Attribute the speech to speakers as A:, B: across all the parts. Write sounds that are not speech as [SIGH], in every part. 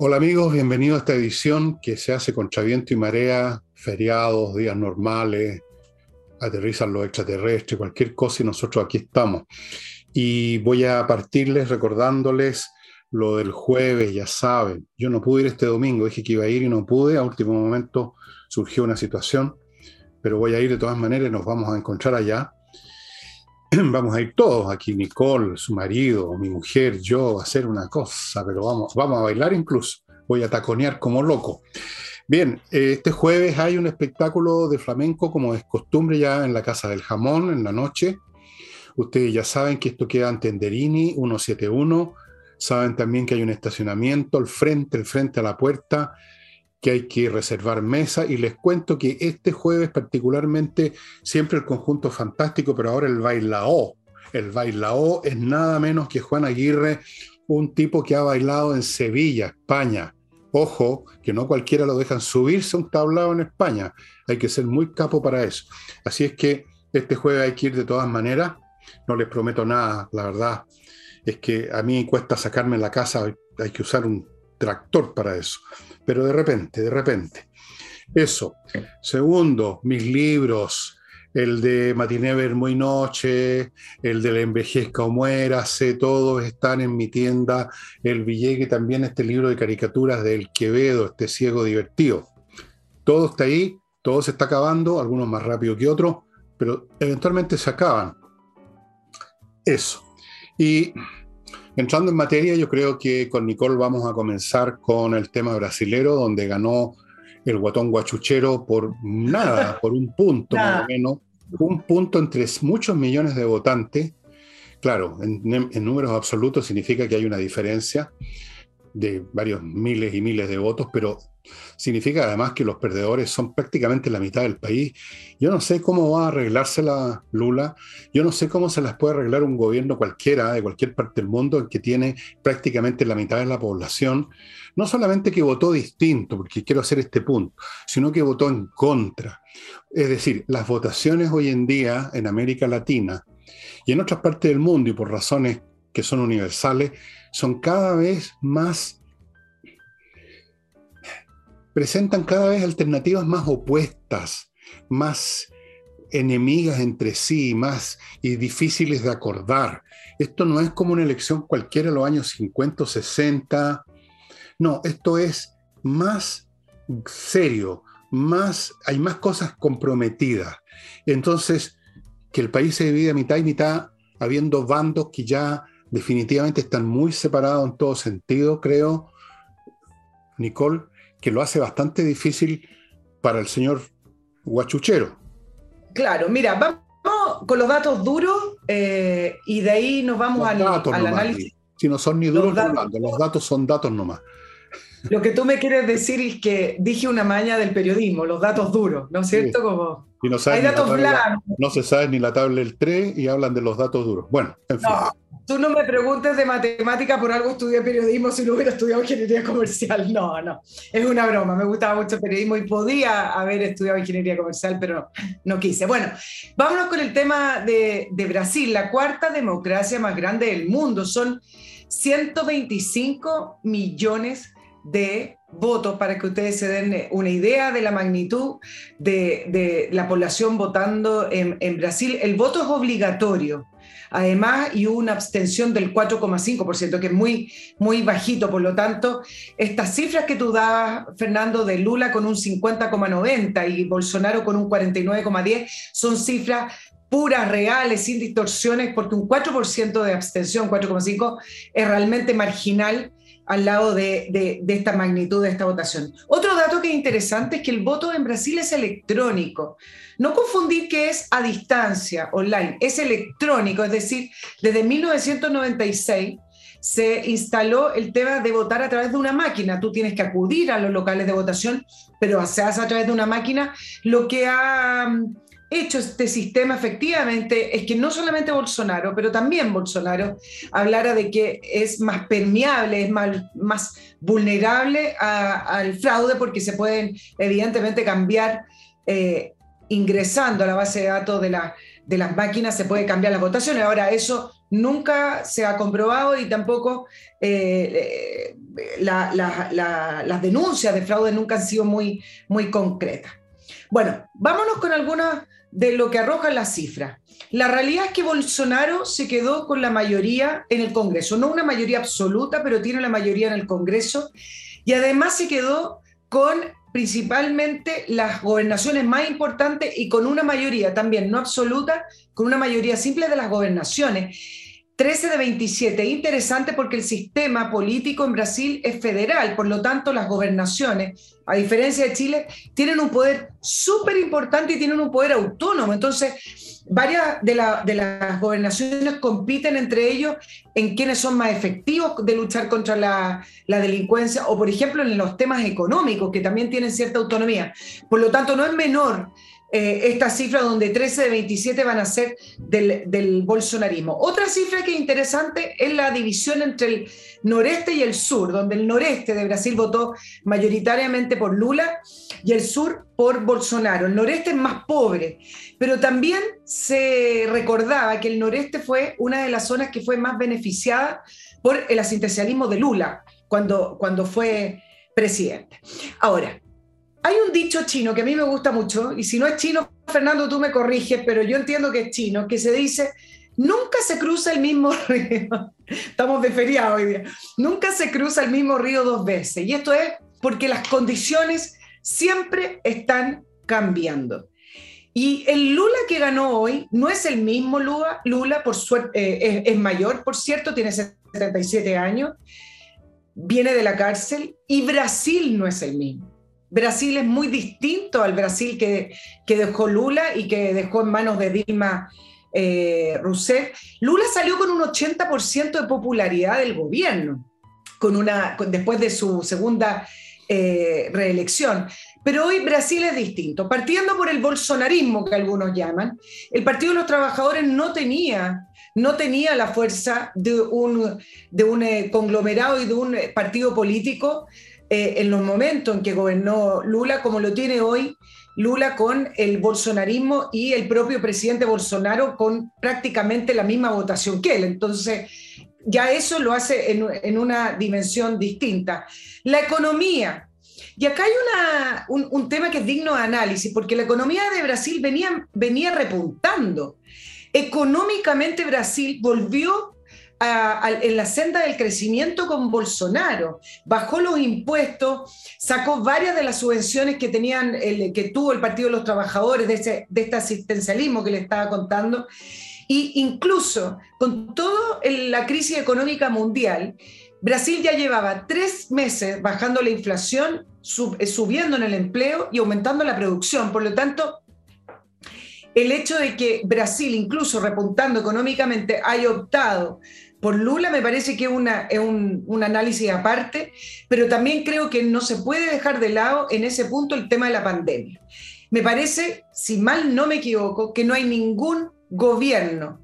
A: Hola amigos, bienvenidos a esta edición que se hace contra viento y marea, feriados, días normales, aterrizan los extraterrestres, cualquier cosa y nosotros aquí estamos. Y voy a partirles recordándoles lo del jueves, ya saben, yo no pude ir este domingo, dije que iba a ir y no pude, a último momento surgió una situación, pero voy a ir de todas maneras, nos vamos a encontrar allá. [CLEARS THROAT] Vamos a ir todos aquí, Nicole, su marido, mi mujer, yo, a hacer una cosa, pero vamos, vamos a bailar incluso. Voy a taconear como loco. Bien, eh, este jueves hay un espectáculo de flamenco, como es costumbre ya en la Casa del Jamón, en la noche. Ustedes ya saben que esto queda en Tenderini 171. Saben también que hay un estacionamiento al frente, al frente a la puerta que hay que reservar mesa y les cuento que este jueves particularmente siempre el conjunto fantástico, pero ahora el bailao. El bailao es nada menos que Juan Aguirre, un tipo que ha bailado en Sevilla, España. Ojo, que no cualquiera lo dejan subirse a un tablado en España. Hay que ser muy capo para eso. Así es que este jueves hay que ir de todas maneras. No les prometo nada, la verdad. Es que a mí cuesta sacarme la casa, hay que usar un tractor para eso pero de repente, de repente. Eso. Segundo, mis libros, el de Matinever Muy Noche, el de La Envejezca o Muérase, todos están en mi tienda. El Villegue también, este libro de caricaturas del Quevedo, este ciego divertido. Todo está ahí, todo se está acabando, algunos más rápido que otros, pero eventualmente se acaban. Eso. Y Entrando en materia, yo creo que con Nicole vamos a comenzar con el tema brasilero, donde ganó el guatón guachuchero por nada, [LAUGHS] por un punto más o menos, un punto entre muchos millones de votantes. Claro, en, en, números absolutos significa que hay una diferencia de varios miles y miles de votos, pero significa además que los perdedores son prácticamente la mitad del país. Yo no sé cómo va a arreglársela Lula, yo no sé cómo se las puede arreglar un gobierno cualquiera de cualquier parte del mundo que tiene prácticamente la mitad de la población, no solamente que votó distinto, porque quiero hacer este punto, sino que votó en contra. Es decir, las votaciones hoy en día en América Latina y en otras partes del mundo y por razones que son universales, son cada vez más presentan cada vez alternativas más opuestas, más enemigas entre sí, más y difíciles de acordar. Esto no es como una elección cualquiera en los años 50 o 60. No, esto es más serio, más, hay más cosas comprometidas. Entonces, que el país se divide a mitad y mitad, habiendo bandos que ya definitivamente están muy separados en todo sentido, creo, Nicole, que lo hace bastante difícil para el señor Guachuchero.
B: Claro, mira, vamos con los datos duros eh, y de ahí nos vamos al, análisis.
A: Si no son ni duros, los los datos son datos nomás. [LAUGHS]
B: Lo que tú me quieres decir es que dije una maña del periodismo, los datos duros, ¿no es cierto? Como,
A: no hay datos blancos. No se sabe ni la tabla del 3 y hablan de los datos duros. Bueno, en fin.
B: Tú no me preguntes de matemática por algo estudié periodismo si no hubiera estudiado ingeniería comercial. No, no. Es una broma. Me gustaba mucho periodismo y podía haber estudiado ingeniería comercial, pero no, quise. Bueno, vámonos con el tema de, de Brasil, la cuarta democracia más grande del mundo. Son 125 millones de votos para que ustedes se den una idea de la magnitud de, la población votando en, Brasil. El voto es obligatorio. Además, y una abstención del 4,5%, que es muy, muy bajito. Por lo tanto, estas cifras que tú das, Fernando, de Lula con un 50,90 y Bolsonaro con un 49,10, son cifras puras, reales, sin distorsiones, porque un 4% de abstención, 4,5%, es realmente marginal al lado de, esta magnitud de esta votación. Otro dato que es interesante es que el voto en Brasil es electrónico. No confundir que es a distancia, online, es electrónico, es decir, desde 1996 se instaló el tema de votar a través de una máquina. Tú tienes que acudir a los locales de votación, pero se hace a través de una máquina, lo que ha hecho este sistema efectivamente es que no solamente Bolsonaro, pero también Bolsonaro hablara de que es más permeable, es más, vulnerable al fraude porque se pueden evidentemente cambiar eh, ingresando a la base de datos de, de las máquinas se puede cambiar las votaciones. Ahora, eso nunca se ha comprobado y tampoco eh, eh, las denuncias de fraude nunca han sido muy, muy concretas. Bueno, vámonos con algunas de lo que arrojan las cifras. La realidad es que Bolsonaro se quedó con la mayoría en el Congreso, no una mayoría absoluta, pero tiene la mayoría en el Congreso, y además se quedó con principalmente las gobernaciones más importantes y con una mayoría también no absoluta, con una mayoría simple de las gobernaciones. 13 de 27. Interesante porque el sistema político en Brasil es federal, por lo tanto las gobernaciones, a diferencia de Chile, tienen un poder súper importante y tienen un poder autónomo. Entonces, varias de, las gobernaciones compiten entre ellos en quiénes son más efectivos de luchar contra la, la delincuencia o, por ejemplo, en los temas económicos, que también tienen cierta autonomía. Por lo tanto, no es menor eh, esta cifra donde 13 de 27 van a ser del, bolsonarismo. Otra cifra que es interesante es la división entre el noreste y el sur, donde el noreste de Brasil votó mayoritariamente por Lula y el sur por Bolsonaro. El noreste es más pobre, pero también se recordaba que el noreste fue una de las zonas que fue más beneficiada por el asistencialismo de Lula cuando, cuando fue presidente. Ahora, hay un dicho chino que a mí me gusta mucho, y si no es chino, Fernando, tú me corriges, pero yo entiendo que es chino, que se dice, nunca se cruza el mismo [LAUGHS] río, estamos de feriado hoy día, nunca se cruza el mismo río dos veces, y esto es porque las condiciones siempre están cambiando. Y el Lula que ganó hoy no es el mismo Lula, Lula eh, es mayor, por cierto, tiene 77 años, viene de la cárcel, y Brasil no es el mismo. Brasil es muy distinto al Brasil que, que dejó Lula y que dejó en manos de Dilma eh, Rousseff. Lula salió con un 80% de popularidad del gobierno con una, después de su segunda eh, reelección. Pero hoy Brasil es distinto. Partiendo por el bolsonarismo que algunos llaman, el Partido de los Trabajadores no tenía, no tenía la fuerza de un, de un eh, conglomerado y de un partido político eh, en los momentos en que gobernó Lula, como lo tiene hoy Lula con el bolsonarismo y el propio presidente Bolsonaro con prácticamente la misma votación que él. Entonces, ya eso lo hace en, una dimensión distinta. La economía. Y acá hay un, un, tema que es digno de análisis, porque la economía de Brasil venía, venía repuntando. Económicamente Brasil volvió en la senda del crecimiento con Bolsonaro. Bajó los impuestos, sacó varias de las subvenciones que, tenían el, que tuvo el Partido de los Trabajadores de, ese, de este asistencialismo que le estaba contando. Y incluso con toda la crisis económica mundial, Brasil ya llevaba tres meses bajando la inflación, eh, subiendo en el empleo y aumentando la producción. Por lo tanto, el hecho de que Brasil, incluso repuntando económicamente, haya optado por Lula me parece que es, un, análisis aparte, pero también creo que no se puede dejar de lado en ese punto el tema de la pandemia. Me parece, si mal no me equivoco, que no hay ningún gobierno,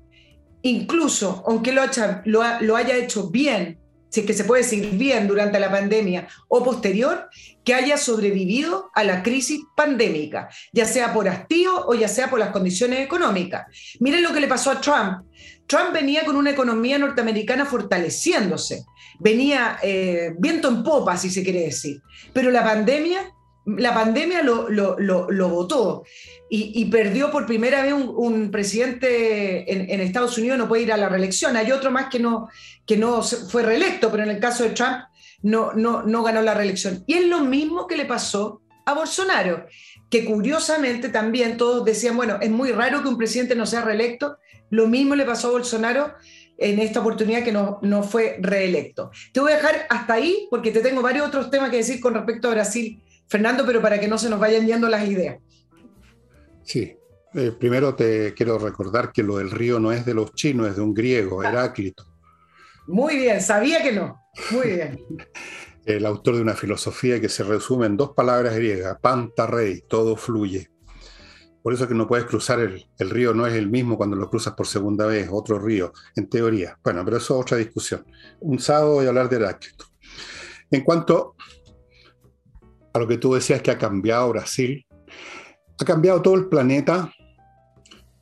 B: incluso aunque lo, lo, lo haya hecho bien, si es que se puede decir bien durante la pandemia o posterior, que haya sobrevivido a la crisis pandémica, ya sea por hastío o ya sea por las condiciones económicas. Miren lo que le pasó a Trump. Trump venía con una economía norteamericana fortaleciéndose, venía eh, viento en popa, si se quiere decir, pero la pandemia, la pandemia lo, lo, votó y, perdió por primera vez un, presidente en, Estados Unidos, no puede ir a la reelección. Hay otro más que no, que no fue reelecto, pero en el caso de Trump no, no, no ganó la reelección. Y es lo mismo que le pasó a Bolsonaro, que curiosamente también todos decían, bueno, es muy raro que un presidente no sea reelecto, lo mismo le pasó a Bolsonaro en esta oportunidad que no, no fue reelecto. Te voy a dejar hasta ahí porque te tengo varios otros temas que decir con respecto a Brasil, Fernando, pero para que no se nos vayan yendo las ideas.
A: Sí, eh, primero te quiero recordar que lo del río no es de los chinos, es de un griego, ah. Heráclito.
B: Muy bien, sabía que no. Muy bien. [LAUGHS]
A: El autor de una filosofía que se resume en dos palabras griegas, panta rey, todo fluye. Por eso que no puedes cruzar el, río, no es el mismo cuando lo cruzas por segunda vez, otro río, en teoría. Bueno, pero eso es otra discusión. Un sábado voy a hablar de Heráclito. En cuanto a lo que tú decías que ha cambiado Brasil, Ha cambiado todo el planeta,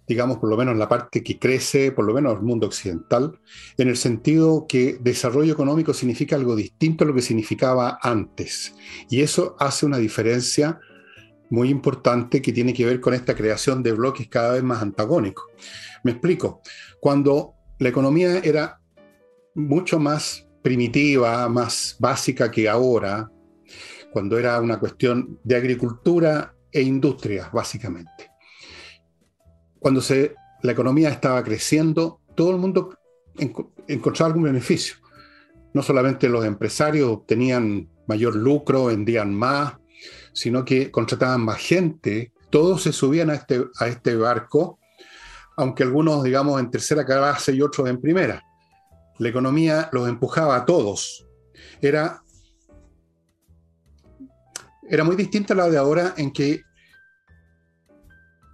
A: digamos, por lo menos la parte que crece, por lo menos el mundo occidental, en el sentido que desarrollo económico significa algo distinto a lo que significaba antes. Y eso hace una diferencia muy importante que tiene que ver con esta creación de bloques cada vez más antagónicos. Me explico. Cuando la economía era mucho más primitiva, más básica que ahora, cuando era una cuestión de agricultura e industria, básicamente. Cuando se, la economía estaba creciendo, todo el mundo encontraba algún beneficio. No solamente los empresarios obtenían mayor lucro, vendían más, sino que contrataban más gente, todos se subían a este, a este barco, aunque algunos, digamos, en tercera clase y otros en primera. La economía los empujaba a todos. Era, era muy distinta a la de ahora en que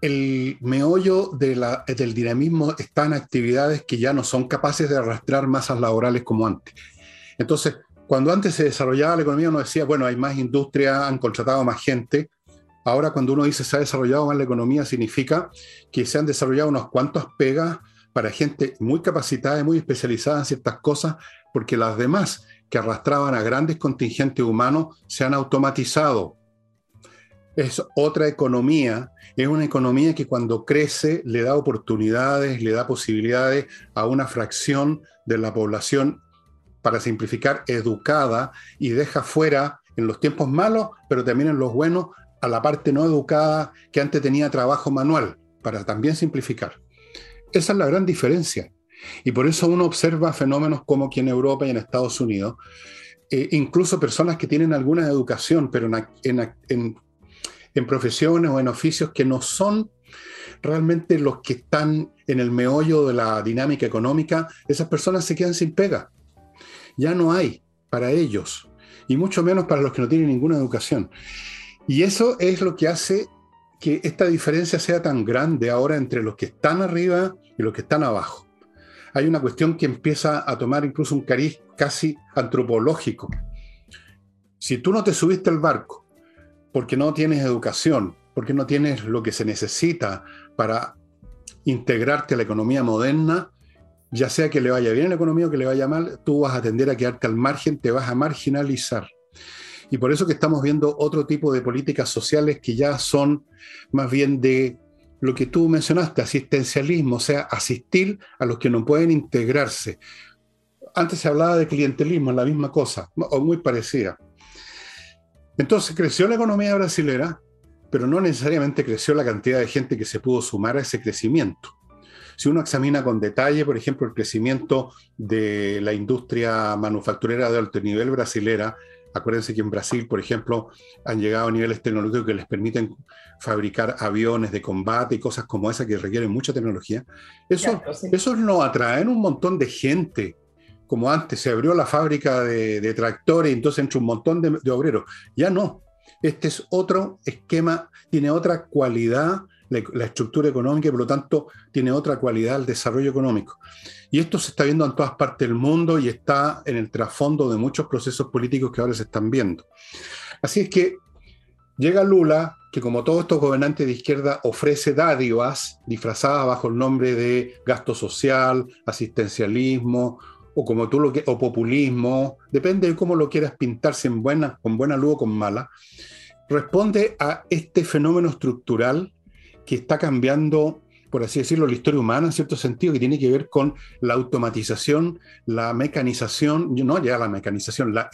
A: el meollo del dinamismo está en actividades que ya no son capaces de arrastrar masas laborales como antes. Entonces, cuando antes se desarrollaba la economía, uno decía, bueno, hay más industria, han contratado más gente. Ahora, cuando uno dice se ha desarrollado más la economía, significa que se han desarrollado unos cuantos pegas para gente muy capacitada y muy especializada en ciertas cosas, porque las demás que arrastraban a grandes contingentes humanos se han automatizado. Es otra economía, es una economía que cuando crece le da oportunidades, le da posibilidades a una fracción de la población para simplificar, educada y deja fuera en los tiempos malos, pero también en los buenos, a la parte no educada que antes tenía trabajo manual, para también simplificar. Esa es la gran diferencia. Y por eso uno observa fenómenos como aquí en Europa y en Estados Unidos, eh, incluso personas que tienen alguna educación, pero en, en profesiones o en oficios que no son realmente los que están en el meollo de la dinámica económica, esas personas se quedan sin pega ya no hay para ellos, y mucho menos para los que no tienen ninguna educación. Y eso es lo que hace que esta diferencia sea tan grande ahora entre los que están arriba y los que están abajo. Hay una cuestión que empieza a tomar incluso un cariz casi antropológico. Si tú no te subiste al barco porque no tienes educación, porque no tienes lo que se necesita para integrarte a la economía moderna, ya sea que le vaya bien en la economía o que le vaya mal, tú vas a tender a quedarte al margen, te vas a marginalizar. Y por eso que estamos viendo otro tipo de políticas sociales que ya son más bien de lo que tú mencionaste, asistencialismo, o sea, asistir a los que no pueden integrarse. Antes se hablaba de clientelismo, la misma cosa, o muy parecida. Entonces creció la economía brasilera, pero no necesariamente creció la cantidad de gente que se pudo sumar a ese crecimiento. Si uno examina con detalle, por ejemplo, el crecimiento de la industria manufacturera de alto nivel brasilera, acuérdense que en Brasil, por ejemplo, han llegado a niveles tecnológicos que les permiten fabricar aviones de combate y cosas como esa que requieren mucha tecnología. Eso, eso no atraen un montón de gente como antes se abrió la fábrica de, tractores y entonces entró un montón de, de, obreros. Ya no. Este es otro esquema, tiene otra cualidad la, estructura económica por lo tanto tiene otra cualidad el desarrollo económico. Y esto se está viendo en todas partes del mundo y está en el trasfondo de muchos procesos políticos que ahora se están viendo. Así es que llega Lula, que como todos estos gobernantes de izquierda ofrece dádivas disfrazadas bajo el nombre de gasto social, asistencialismo o como tú lo que, o populismo, depende de cómo lo quieras pintarse en buena, con buena luz o con mala, responde a este fenómeno estructural que está cambiando, por así decirlo, la historia humana en cierto sentido, que tiene que ver con la automatización, la mecanización, no ya la mecanización, la,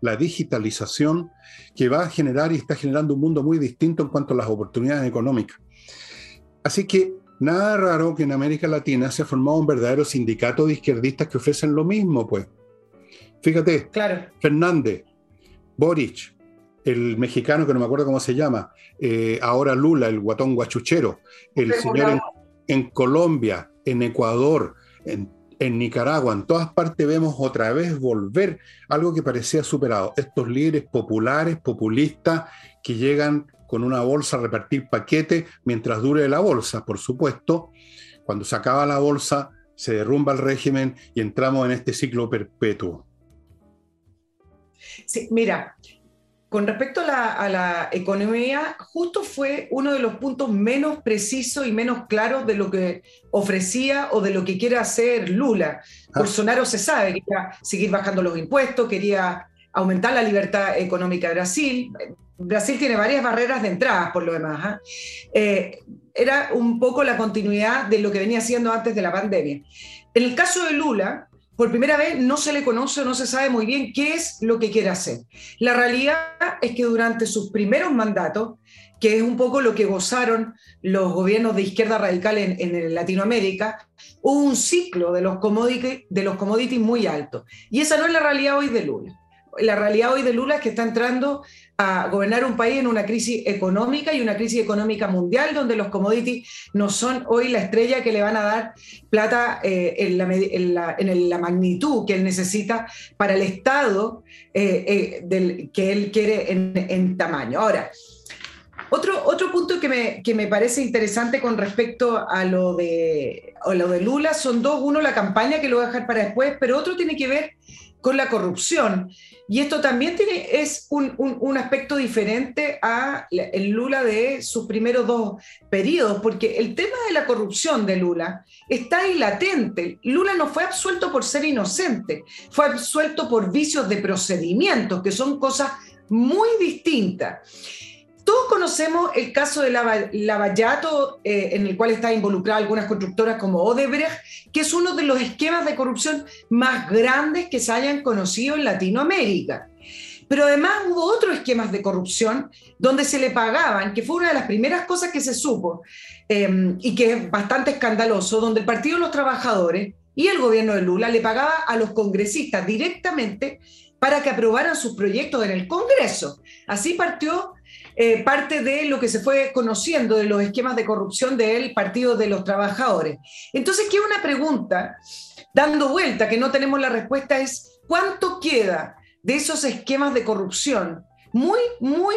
A: la digitalización, que va a generar y está generando un mundo muy distinto en cuanto a las oportunidades económicas. Así que nada raro que en América Latina se ha formado un verdadero sindicato de izquierdistas que ofrecen lo mismo, pues. Fíjate, claro. Fernández, Boric, el mexicano que no me acuerdo cómo se llama, eh, ahora Lula, el guatón guachuchero, el señor en, Colombia, en Ecuador, en, en, Nicaragua, en todas partes vemos otra vez volver algo que parecía superado. Estos líderes populares, populistas, que llegan con una bolsa a repartir paquetes mientras dure la bolsa, por supuesto. Cuando se acaba la bolsa, se derrumba el régimen y entramos en este ciclo perpetuo.
B: Sí, mira, con respecto a la, economía, justo fue uno de los puntos menos precisos y menos claros de lo que ofrecía o de lo que quiere hacer Lula. Ah. Bolsonaro se sabe, quería seguir bajando los impuestos, quería aumentar la libertad económica de Brasil. Brasil tiene varias barreras de entrada, por lo demás. ¿ah? Eh, era un poco la continuidad de lo que venía haciendo antes de la pandemia. En el caso de Lula, por primera vez no se le conoce o no se sabe muy bien qué es lo que quiere hacer. La realidad es que durante sus primeros mandatos, que es un poco lo que gozaron los gobiernos de izquierda radical en, Latinoamérica, hubo un ciclo de los, commodities, de los commodities muy alto. Y esa no es la realidad hoy de Lula. La realidad hoy de Lula es que está entrando a gobernar un país en una crisis económica y una crisis económica mundial donde los commodities no son hoy la estrella que le van a dar plata eh, en, la, magnitud que él necesita para el Estado eh, eh, del, que él quiere en, tamaño. Ahora, otro, otro punto que me, que me, parece interesante con respecto a lo, de, a lo de Lula son dos. Uno, la campaña que lo voy a dejar para después, pero otro tiene que ver con la corrupción. Y esto también tiene, es un, aspecto diferente a el Lula de sus primeros dos periodos, porque el tema de la corrupción de Lula está ahí latente. Lula no fue absuelto por ser inocente, fue absuelto por vicios de procedimientos, que son cosas muy distintas. Todos conocemos el caso de Lavallato, eh, en el cual está involucrada algunas constructoras como Odebrecht, que es uno de los esquemas de corrupción más grandes que se hayan conocido en Latinoamérica. Pero además hubo otros esquemas de corrupción donde se le pagaban, que fue una de las primeras cosas que se supo em, y que es bastante escandaloso, donde el Partido de los Trabajadores y el gobierno de Lula le pagaba a los congresistas directamente para que aprobaran sus proyectos en el Congreso. Así partió eh, parte de lo que se fue conociendo de los esquemas de corrupción del Partido de los Trabajadores. Entonces, ¿qué una pregunta dando vuelta que no tenemos la respuesta es ¿cuánto queda de esos esquemas de corrupción muy, muy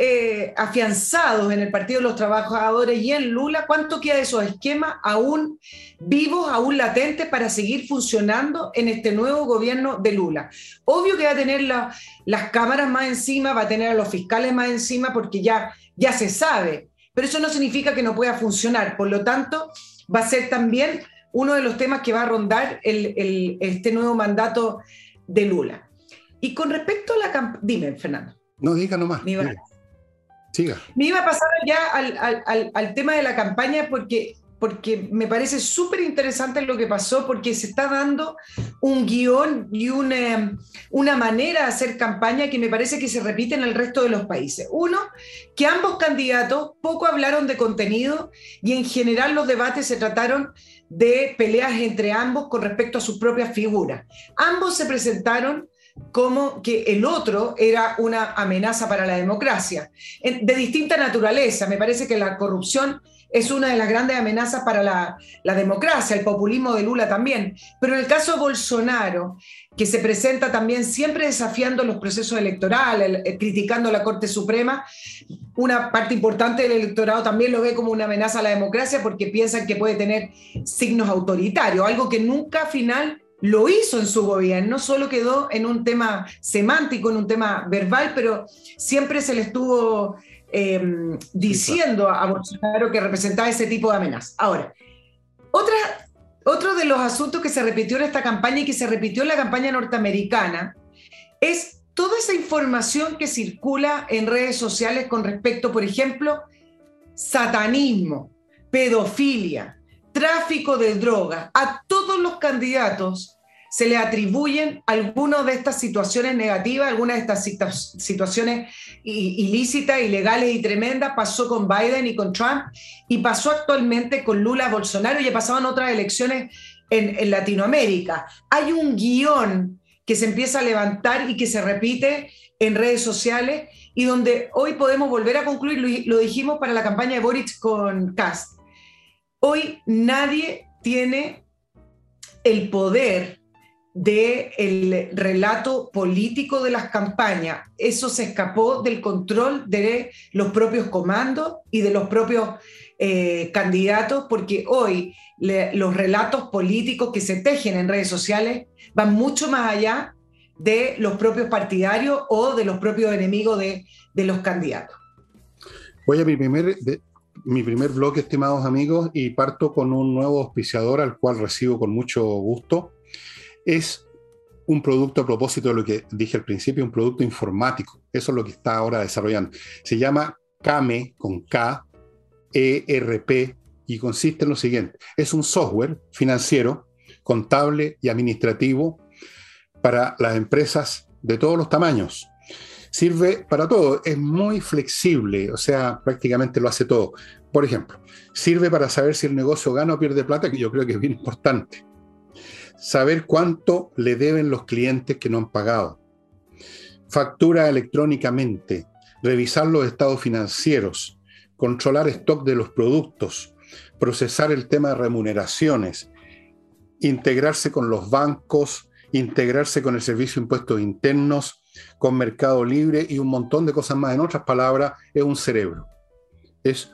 B: eh, afianzados en el Partido de los Trabajadores y en Lula, ¿cuánto queda de esos esquemas aún vivos, aún latentes para seguir funcionando en este nuevo gobierno de Lula? Obvio que va a tener las cámaras más encima, va a tener a los fiscales más encima porque ya, ya se sabe, pero eso no significa que no pueda funcionar. Por lo tanto, va a ser también uno de los temas que va a rondar este nuevo mandato de Lula. Y con respecto a la campaña, dime, Fernando.
A: No, diga nomás.
B: Me iba a pasar ya al, tema de la campaña porque, porque me parece súper interesante lo que pasó, porque se está dando un guion y una, una manera de hacer campaña que me parece que se repite en el resto de los países. Uno, que ambos candidatos poco hablaron de contenido y en general los debates se trataron de peleas entre ambos con respecto a sus propias figuras. Ambos se presentaron como que el otro era una amenaza para la democracia, de distinta naturaleza. Me parece que la corrupción es una de las grandes amenazas para la, democracia, el populismo de Lula también. Pero en el caso Bolsonaro, que se presenta también siempre desafiando los procesos electorales, criticando a la Corte Suprema, una parte importante del electorado también lo ve como una amenaza a la democracia porque piensan que puede tener signos autoritarios, algo que nunca final lo hizo en su gobierno, solo quedó en un tema semántico, en un tema verbal, pero siempre se le estuvo em, diciendo a Bolsonaro que representaba ese tipo de amenaza. Ahora, otra, otro de los asuntos que se repitió en esta campaña y que se repitió en la campaña norteamericana es toda esa información que circula en redes sociales con respecto, por ejemplo, satanismo, pedofilia, tráfico de drogas. A todos los candidatos se le atribuyen algunas de estas situaciones negativas, algunas de estas situaciones ilícitas, ilegales y tremendas. Pasó con Biden y con Trump y pasó actualmente con Lula, Bolsonaro y pasaban otras elecciones en, en Latinoamérica. Hay un guion que se empieza a levantar y que se repite en redes sociales y donde hoy podemos volver a concluir, lo dijimos para la campaña de Boric con Cast Hoy nadie tiene el poder del relato político de las campañas. Eso se escapó del control de los propios comandos y de los propios eh, candidatos, porque hoy los relatos políticos que se tejen en redes sociales van mucho más allá de los propios partidarios o de los propios enemigos de, los candidatos.
A: Voy a mi primer, mi primer bloque, estimados amigos, y parto con un nuevo auspiciador al cual recibo con mucho gusto. Es un producto a propósito de lo que dije al principio, un producto informático. Eso es lo que está ahora desarrollando. Se llama CAME con K, ERP, y consiste en lo siguiente. Es un software financiero, contable y administrativo para las empresas de todos los tamaños. Sirve para todo, es muy flexible, o sea, prácticamente lo hace todo. Por ejemplo, sirve para saber si el negocio gana o pierde plata, que yo creo que es bien importante saber cuánto le deben los clientes que no han pagado, factura electrónicamente, revisar los estados financieros, controlar stock de los productos, procesar el tema de remuneraciones, integrarse con los bancos, integrarse con el Servicio de Impuestos Internos, con Mercado Libre y un montón de cosas más. En otras palabras, es un cerebro. Es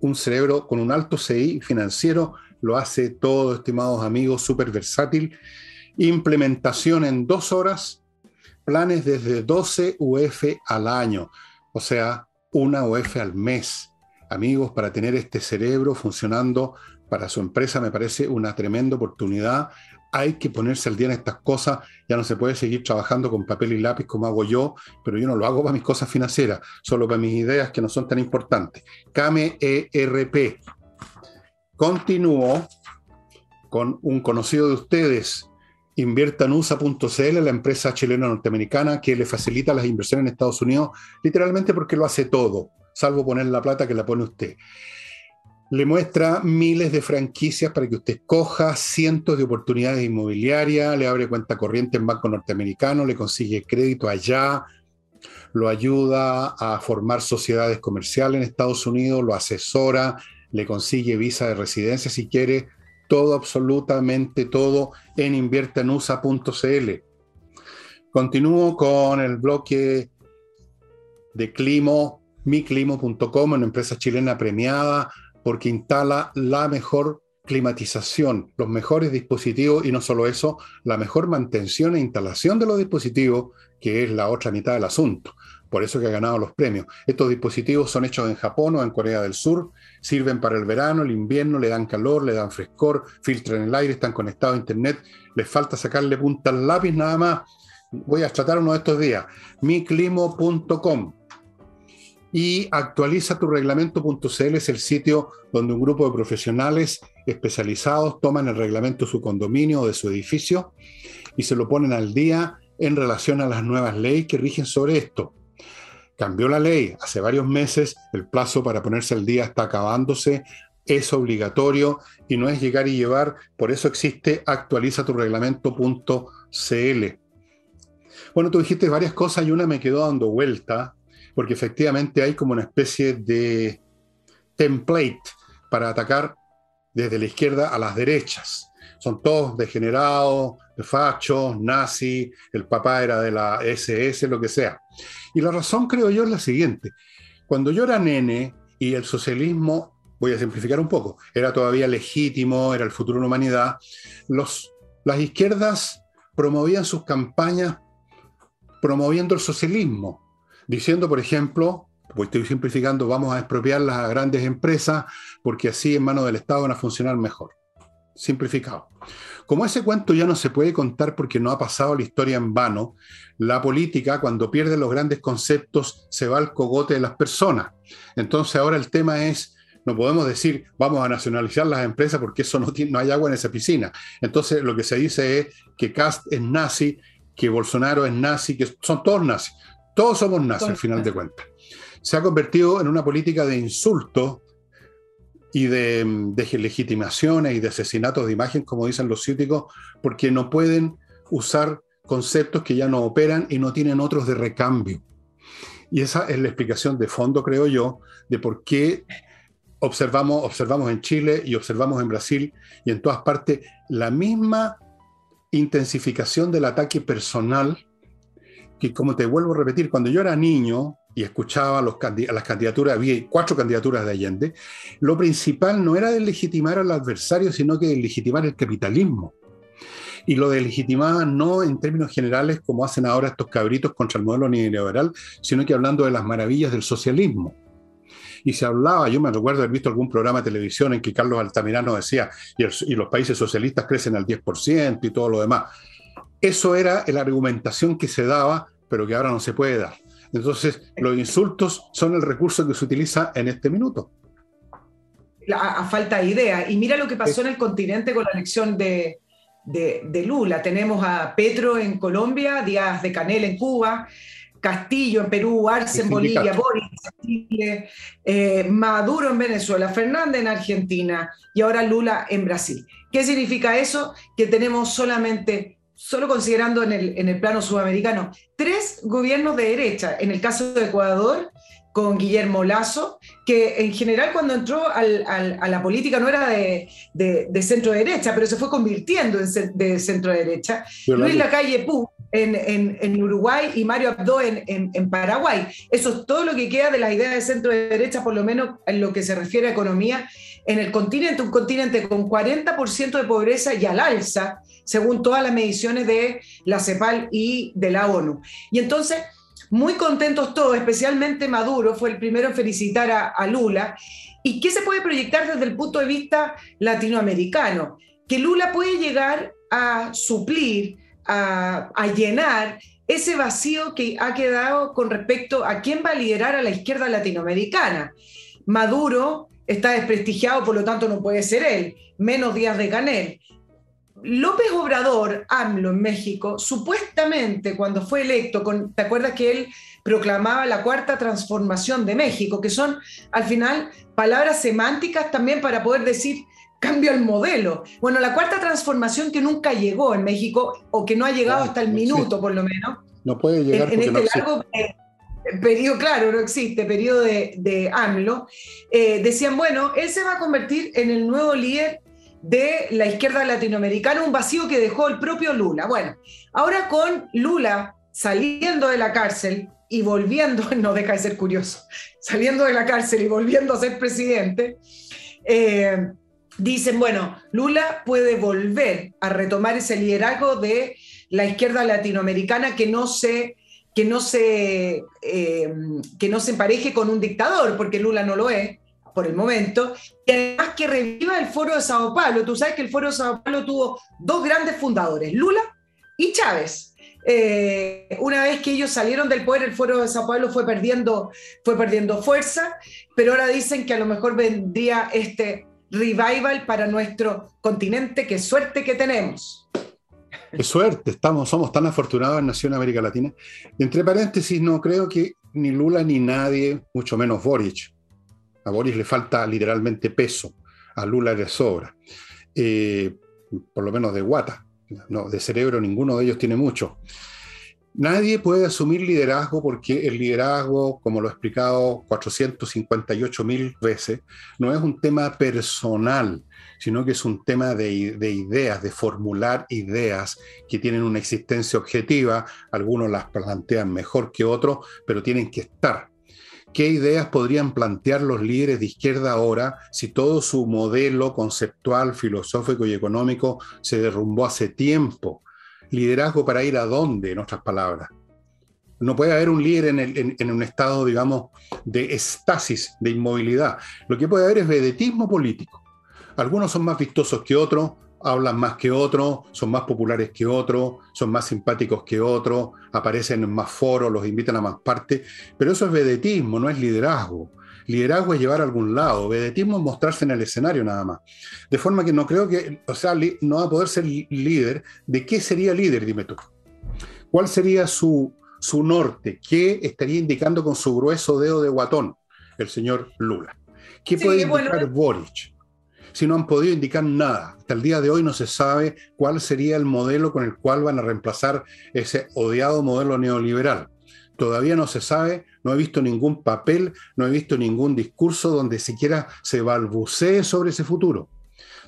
A: un cerebro con un alto CI financiero lo hace todo, estimados amigos, súper versátil. Implementación en dos horas, planes desde 12 UF al año, o sea, una UF al mes. Amigos, para tener este cerebro funcionando para su empresa me parece una tremenda oportunidad. Hay que ponerse al día en estas cosas. Ya no se puede seguir trabajando con papel y lápiz como hago yo, pero yo no lo hago para mis cosas financieras, solo para mis ideas que no son tan importantes. CAME ERP, Continúo con un conocido de ustedes, inviertanusa.cl, la empresa chilena norteamericana que le facilita las inversiones en Estados Unidos, literalmente porque lo hace todo, salvo poner la plata que la pone usted. Le muestra miles de franquicias para que usted coja cientos de oportunidades inmobiliarias, le abre cuenta corriente en banco norteamericano, le consigue crédito allá, lo ayuda a formar sociedades comerciales en Estados Unidos, lo asesora, le consigue visa de residencia si quiere, todo, absolutamente todo en inviertanusa.cl. Continúo con el bloque de Climo, miclimo.com, una empresa chilena premiada porque instala la mejor climatización, los mejores dispositivos y no solo eso, la mejor mantención e instalación de los dispositivos, que es la otra mitad del asunto por eso que ha ganado los premios. Estos dispositivos son hechos en Japón o en Corea del Sur, sirven para el verano, el invierno, le dan calor, le dan frescor, filtran el aire, están conectados a Internet, les falta sacarle punta al lápiz nada más. Voy a tratar uno de estos días, miclimo.com. Y actualiza tu reglamento.cl es el sitio donde un grupo de profesionales especializados toman el reglamento de su condominio o de su edificio y se lo ponen al día en relación a las nuevas leyes que rigen sobre esto cambió la ley hace varios meses, el plazo para ponerse al día está acabándose, es obligatorio y no es llegar y llevar, por eso existe actualiza tu reglamento.cl. Bueno, tú dijiste varias cosas y una me quedó dando vuelta, porque efectivamente hay como una especie de template para atacar desde la izquierda a las derechas. Son todos degenerados, de fachos, nazi, el papá era de la SS, lo que sea. Y la razón, creo yo, es la siguiente. Cuando yo era nene y el socialismo, voy a simplificar un poco, era todavía legítimo, era el futuro de la humanidad, los, las izquierdas promovían sus campañas promoviendo el socialismo, diciendo, por ejemplo, pues estoy simplificando, vamos a expropiar las grandes empresas porque así en manos del Estado van a funcionar mejor. Simplificado. Como ese cuento ya no se puede contar porque no ha pasado la historia en vano, la política, cuando pierde los grandes conceptos, se va al cogote de las personas. Entonces ahora el tema es, no podemos decir vamos a nacionalizar las empresas porque eso no, tiene, no hay agua en esa piscina. Entonces lo que se dice es que Cast es nazi, que Bolsonaro es nazi, que son todos nazis. Todos somos nazis al final de cuentas. Se ha convertido en una política de insulto y de, de, legitimaciones y de asesinatos de imagen, como dicen los ciúticos, porque no pueden usar conceptos que ya no operan y no tienen otros de recambio. Y esa es la explicación de fondo, creo yo, de por qué observamos, observamos en Chile y observamos en Brasil y en todas partes la misma intensificación del ataque personal que, como te vuelvo a repetir, cuando yo era niño, y escuchaba las candidaturas, había cuatro candidaturas de Allende, lo principal no era legitimar al adversario, sino que legitimar el capitalismo. Y lo legitimaba no en términos generales como hacen ahora estos cabritos contra el modelo neoliberal, sino que hablando de las maravillas del socialismo. Y se hablaba, yo me recuerdo haber visto algún programa de televisión en que Carlos Altamirano decía, y los países socialistas crecen al 10% y todo lo demás. Eso era la argumentación que se daba, pero que ahora no se puede dar. Entonces, los insultos son el recurso que se utiliza en este minuto.
B: A, falta de idea. Y mira lo que pasó en el continente con la elección de, de, Lula. Tenemos a Petro en Colombia, Díaz de Canel en Cuba, Castillo en Perú, Arce en Bolivia, Boris en Chile, eh, Maduro en Venezuela, Fernández en Argentina y ahora Lula en Brasil. ¿Qué significa eso? Que tenemos solamente solo considerando en el, en el plano sudamericano, tres gobiernos de derecha. En el caso de Ecuador, con Guillermo Lazo, que en general cuando entró a la política no era de, de, centro derecha, pero se fue convirtiendo en de centro derecha. Luis Lacalle Pou en, en, Uruguay y Mario Abdo en, en, Paraguay. Eso es todo lo que queda de las ideas de centro derecha, por lo menos en lo que se refiere a economía en el continente, un continente con 40% de pobreza y al alza, según todas las mediciones de la CEPAL y de la ONU. Y entonces, muy contentos todos, especialmente Maduro, fue el primero en felicitar a, Lula. ¿Y qué se puede proyectar desde el punto de vista latinoamericano? Que Lula puede llegar a suplir, a, a llenar ese vacío que ha quedado con respecto a quién va a liderar a la izquierda latinoamericana. Maduro está desprestigiado, por lo tanto no puede ser él, menos días de Canel. López Obrador, AMLO en México, supuestamente cuando fue electo, con, ¿te acuerdas que él proclamaba la cuarta transformación de México, que son al final palabras semánticas también para poder decir cambio el modelo? Bueno, la cuarta transformación que nunca llegó en México o que no ha llegado hasta el minuto por lo menos.
A: No puede llegar.
B: En, este largo periodo, claro, no existe, periodo de, de AMLO, eh, decían, bueno, él se va a convertir en el nuevo líder de la izquierda latinoamericana, un vacío que dejó el propio Lula. Bueno, ahora con Lula saliendo de la cárcel y volviendo, [LAUGHS] no deja de ser curioso, saliendo de la cárcel y volviendo a ser presidente, eh, dicen, bueno, Lula puede volver a retomar ese liderazgo de la izquierda latinoamericana que no se que no se, eh, que no se empareje con un dictador, porque Lula no lo es por el momento, y además que reviva el Foro de Sao Paulo. Tú sabes que el Foro de Sao Paulo tuvo dos grandes fundadores, Lula y Chávez. Eh, una vez que ellos salieron del poder, el Foro de Sao Paulo fue perdiendo, fue perdiendo fuerza, pero ahora dicen que a lo mejor vendría este revival para nuestro continente, qué suerte que tenemos.
A: Qué suerte, estamos, somos tan afortunados en Nación América Latina. Entre paréntesis, no creo que ni Lula ni nadie, mucho menos Boric. A Boric le falta literalmente peso, a Lula le sobra. Eh, por lo menos de guata, no, de cerebro ninguno de ellos tiene mucho. Nadie puede asumir liderazgo porque el liderazgo, como lo he explicado 458 mil veces, no es un tema personal, sino que es un tema de, ideas, de formular ideas que tienen una existencia objetiva. Algunos las plantean mejor que otros, pero tienen que estar. ¿Qué ideas podrían plantear los líderes de izquierda ahora si todo su modelo conceptual, filosófico y económico se derrumbó hace tiempo? Liderazgo para ir a dónde, en otras palabras. No puede haber un líder en, en, un estado, digamos, de estasis, de inmovilidad. Lo que puede haber es vedetismo político. Algunos son más vistosos que otros, hablan más que otros, son más populares que otros, son más simpáticos que otros, aparecen en más foros, los invitan a más partes, pero eso es vedetismo, no es liderazgo. Liderazgo es llevar a algún lado, vedetismo es mostrarse en el escenario nada más. De forma que no creo que, o sea, no va a poder ser líder. ¿De qué sería líder, dime tú? ¿Cuál sería su, su norte? ¿Qué estaría indicando con su grueso dedo de guatón el señor Lula? ¿Qué puede indicar Boric? Si no han podido indicar nada. Hasta el día de hoy no se sabe cuál sería el modelo con el cual van a reemplazar ese odiado modelo neoliberal. Todavía no se sabe, no he visto ningún papel, no he visto ningún discurso donde siquiera se balbucee sobre ese futuro.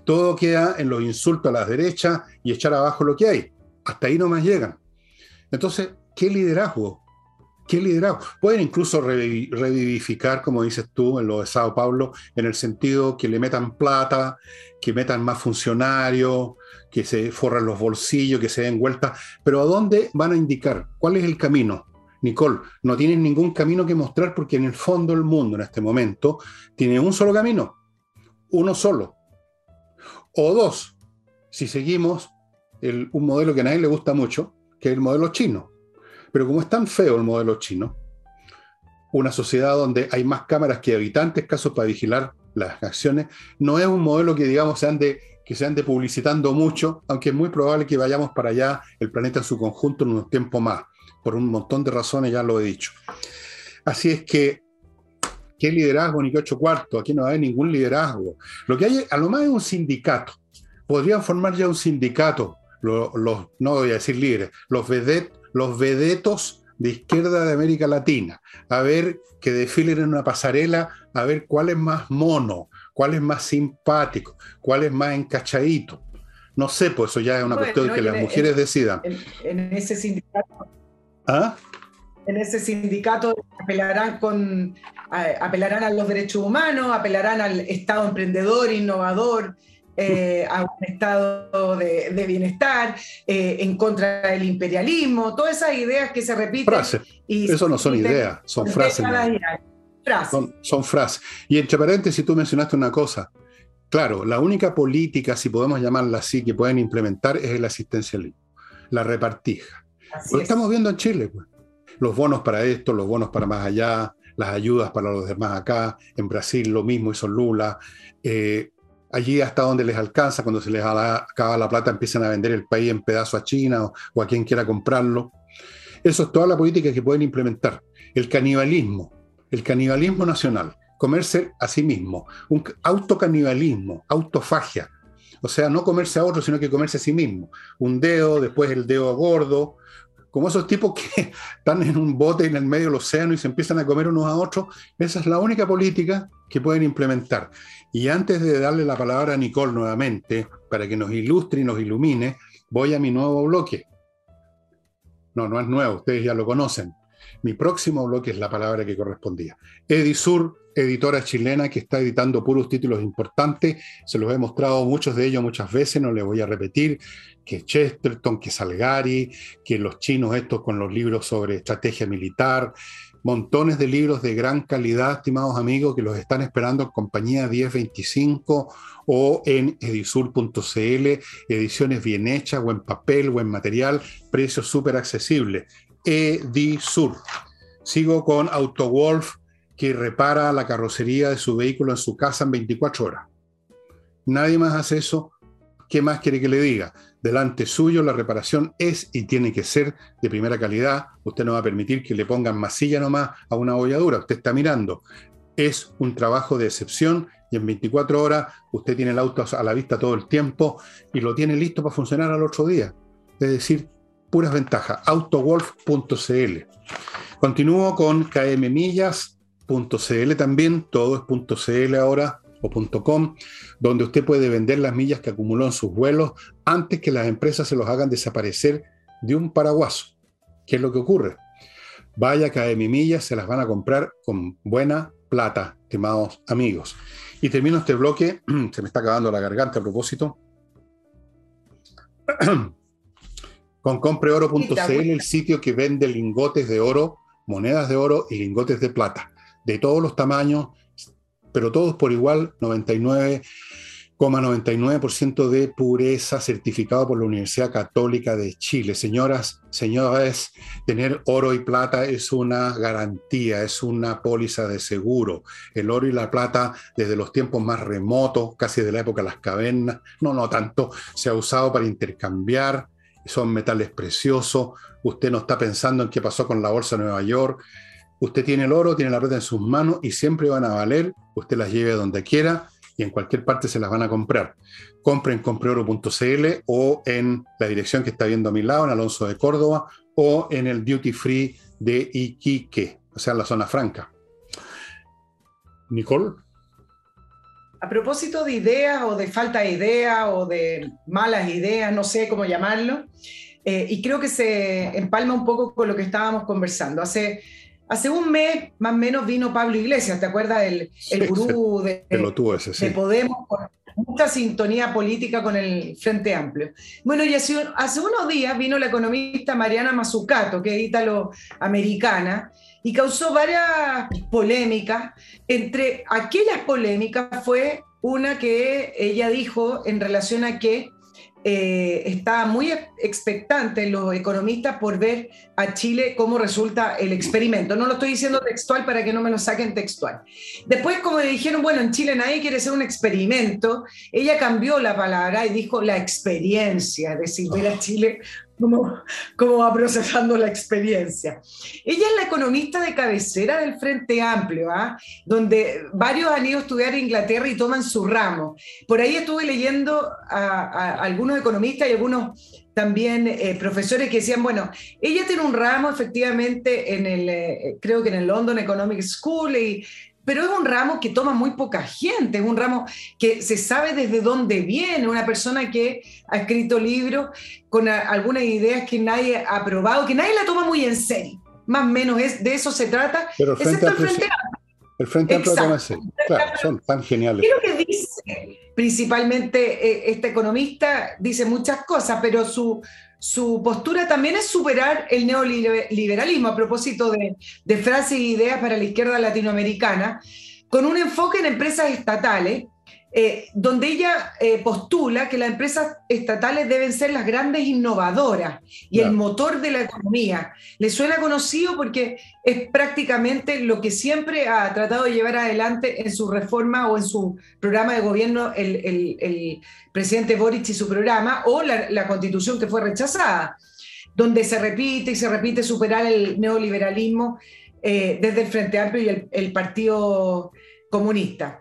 A: Todo queda en los insultos a las derechas y echar abajo lo que hay. Hasta ahí no más llegan. Entonces, ¿qué liderazgo? ¿Qué liderazgo? Pueden incluso revivificar, como dices tú, en lo de Sao Paulo, en el sentido que le metan plata, que metan más funcionarios, que se forran los bolsillos, que se den vueltas. Pero ¿a dónde van a indicar? ¿Cuál es el camino? Nicole, no tienen ningún camino que mostrar porque en el fondo el mundo en este momento tiene un solo camino, uno solo. O dos, si seguimos un modelo que a nadie le gusta mucho, que es el modelo chino pero como es tan feo el modelo chino, una sociedad donde hay más cámaras que habitantes, casos para vigilar las acciones, no es un modelo que, digamos, se ande, que se ande publicitando mucho, aunque es muy probable que vayamos para allá, el planeta en su conjunto, en un tiempo más, por un montón de razones, ya lo he dicho. Así es que, ¿qué liderazgo ni qué ocho cuartos? Aquí no hay ningún liderazgo. Lo que hay, a lo más es un sindicato. Podrían formar ya un sindicato, los, no voy a decir líderes, los vedettes los vedetos de izquierda de América Latina, a ver que desfilen en una pasarela, a ver cuál es más mono, cuál es más simpático, cuál es más encachadito. No sé, pues eso ya es una cuestión que las mujeres decidan.
B: En, ese sindicato. ¿Ah? En ese sindicato apelarán, con, apelarán a los derechos humanos, apelarán al Estado emprendedor, innovador, eh, a un estado de, bienestar, eh, en contra del imperialismo, todas esas ideas que se repiten.
A: Frases. Eso no son ideas, son frases. Son, frases. Y entre paréntesis, tú mencionaste una cosa. Claro, la única política, si podemos llamarla así, que pueden implementar es el asistencialismo, la repartija. Lo estamos viendo en Chile. Pues. Los bonos para esto, los bonos para más allá, las ayudas para los demás acá. En Brasil lo mismo hizo Lula. Eh, allí hasta donde les alcanza, cuando se les acaba la plata empiezan a vender el país en pedazos a China o, a quien quiera comprarlo. Eso es toda la política que pueden implementar. El canibalismo, el canibalismo nacional, comerse a sí mismo, un autocanibalismo, autofagia. O sea, no comerse a otro, sino que comerse a sí mismo. Un dedo, después el dedo gordo, como esos tipos que [LAUGHS] están en un bote en el medio del océano y se empiezan a comer unos a otros, esa es la única política que pueden implementar. Y antes de darle la palabra a Nicole nuevamente, para que nos ilustre y nos ilumine, voy a mi nuevo bloque. No, no es nuevo, ustedes ya lo conocen. Mi próximo bloque es la palabra que correspondía. Edisur, editora chilena que está editando puros títulos importantes. Se los he mostrado muchos de ellos muchas veces, no les voy a repetir. Que Chesterton, que Salgari, que los chinos estos con los libros sobre estrategia militar, montones de libros de gran calidad, estimados amigos, que los están esperando en compañía 1025 o en edisur.cl, ediciones bien hechas, buen papel, buen material, precios súper accesibles. Edisur. Sigo con AutoWolf, que repara la carrocería de su vehículo en su casa en 24 horas. Nadie más hace eso. ¿Qué más quiere que le diga? Delante suyo, la reparación es y tiene que ser de primera calidad. Usted no va a permitir que le pongan masilla nomás a una bolladura. Usted está mirando. Es un trabajo de excepción y en 24 horas usted tiene el auto a la vista todo el tiempo y lo tiene listo para funcionar al otro día. Es decir, puras ventajas. Autowolf.cl. Continúo con kmmillas.cl también. Todo es .cl ahora donde usted puede vender las millas que acumuló en sus vuelos antes que las empresas se los hagan desaparecer de un paraguaso. ¿Qué es lo que ocurre? Vaya que mi Millas se las van a comprar con buena plata, estimados amigos. Y termino este bloque, [CLEARS THROAT] se me está acabando la garganta a propósito, [CLEARS THROAT] con compreoro.cl, el sitio que vende lingotes de oro, monedas de oro y lingotes de plata, de todos los tamaños, pero todos por igual, 99,99% de pureza certificado por la Universidad Católica de Chile. Señoras, señores, tener oro y plata es una garantía, es una póliza de seguro. El oro y la plata desde los tiempos más remotos, casi de la época de las cavernas, no, no tanto, se ha usado para intercambiar, son metales preciosos. Usted no está pensando en qué pasó con la bolsa de Nueva York, Usted tiene el oro, tiene la plata en sus manos y siempre van a valer. Usted las lleve donde quiera y en cualquier parte se las van a comprar. Compren compreoro.cl o en la dirección que está viendo a mi lado, en Alonso de Córdoba, o en el Duty Free de Iquique, o sea, la zona franca. Nicole.
B: A propósito de ideas o de falta de ideas o de malas ideas, no sé cómo llamarlo, eh, y creo que se empalma un poco con lo que estábamos conversando. Hace, hace un mes más o menos vino Pablo Iglesias, ¿te acuerdas? El, el gurú de, de, Podemos, con mucha sintonía política con el Frente Amplio. Bueno, y hace, hace unos días vino la economista Mariana Mazzucato, que es ítalo-americana, y causó varias polémicas. Entre aquellas polémicas fue una que ella dijo en relación a que eh, está muy expectante los economistas por ver a Chile cómo resulta el experimento. No lo estoy diciendo textual para que no me lo saquen textual. Después, como le dijeron, bueno, en Chile nadie quiere hacer un experimento, ella cambió la palabra y dijo la experiencia, es decir, ver a Chile cómo, cómo va procesando la experiencia. Ella es la economista de cabecera del Frente Amplio, ¿ah? donde varios han ido a estudiar a Inglaterra y toman su ramo. Por ahí estuve leyendo a, algunos economistas y algunos también eh, profesores que decían, bueno, ella tiene un ramo efectivamente en el, eh, creo que en el London Economic School y pero es un ramo que toma muy poca gente, es un ramo que se sabe desde dónde viene, una persona que ha escrito libros con algunas ideas que nadie ha probado, que nadie la toma muy en serio. Más o menos es, de eso se trata,
A: Pero frente el Frente El Frente Amplio toma Claro, son tan geniales.
B: ¿Qué es lo que dice? Principalmente eh, este economista dice muchas cosas, pero su, su postura también es superar el neoliberalismo, a propósito de, frases e ideas para la izquierda latinoamericana, con un enfoque en empresas estatales eh, donde ella eh, postula que las empresas estatales deben ser las grandes innovadoras y el motor de la economía. Le suena conocido porque es prácticamente lo que siempre ha tratado de llevar adelante en su reforma o en su programa de gobierno el, presidente Boric y su programa, o la, constitución que fue rechazada, donde se repite y se repite superar el neoliberalismo eh, desde el Frente Amplio y el Partido Comunista.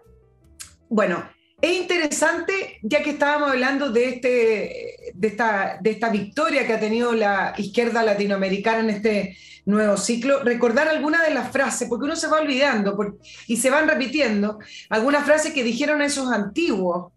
B: Bueno, es interesante, ya que estábamos hablando de, este, de, esta, de esta victoria que ha tenido la izquierda latinoamericana en este nuevo ciclo, recordar algunas de las frases, porque uno se va olvidando y se van repitiendo, algunas frases que dijeron esos antiguos,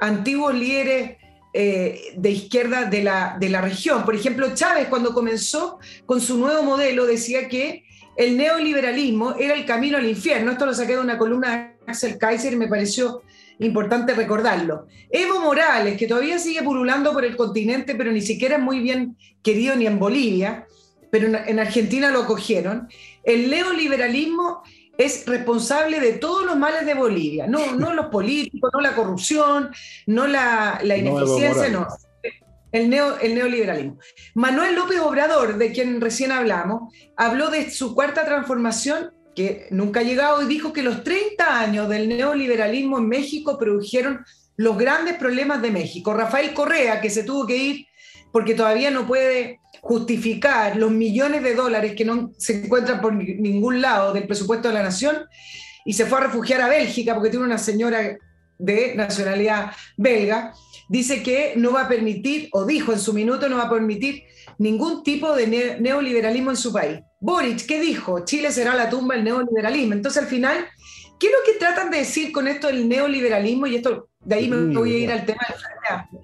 B: antiguos líderes eh, de izquierda de la, de la región. Por ejemplo, Chávez cuando comenzó con su nuevo modelo decía que el neoliberalismo era el camino al infierno. Esto lo saqué de una columna de Axel Kaiser y me pareció importante recordarlo. Evo Morales, que todavía sigue pululando por el continente, pero ni siquiera es muy bien querido ni en Bolivia, pero en Argentina lo acogieron. El neoliberalismo es responsable de todos los males de Bolivia, no, no los políticos, no la corrupción, no la, ineficiencia, no. El, neo, el neoliberalismo. Manuel López Obrador, de quien recién hablamos, habló de su cuarta transformación que nunca ha llegado y dijo que los 30 años del neoliberalismo en México produjeron los grandes problemas de México. Rafael Correa, que se tuvo que ir porque todavía no puede justificar los millones de dólares que no se encuentran por ningún lado del presupuesto de la nación, y se fue a refugiar a Bélgica porque tiene una señora de nacionalidad belga, dice que no va a permitir, o dijo en su minuto, no va a permitir ningún tipo de neoliberalismo en su país. Boric, ¿qué dijo? Chile será la tumba del neoliberalismo. Entonces, al final, ¿qué es lo que tratan de decir con esto del neoliberalismo? Y esto, de ahí me voy a ir al tema del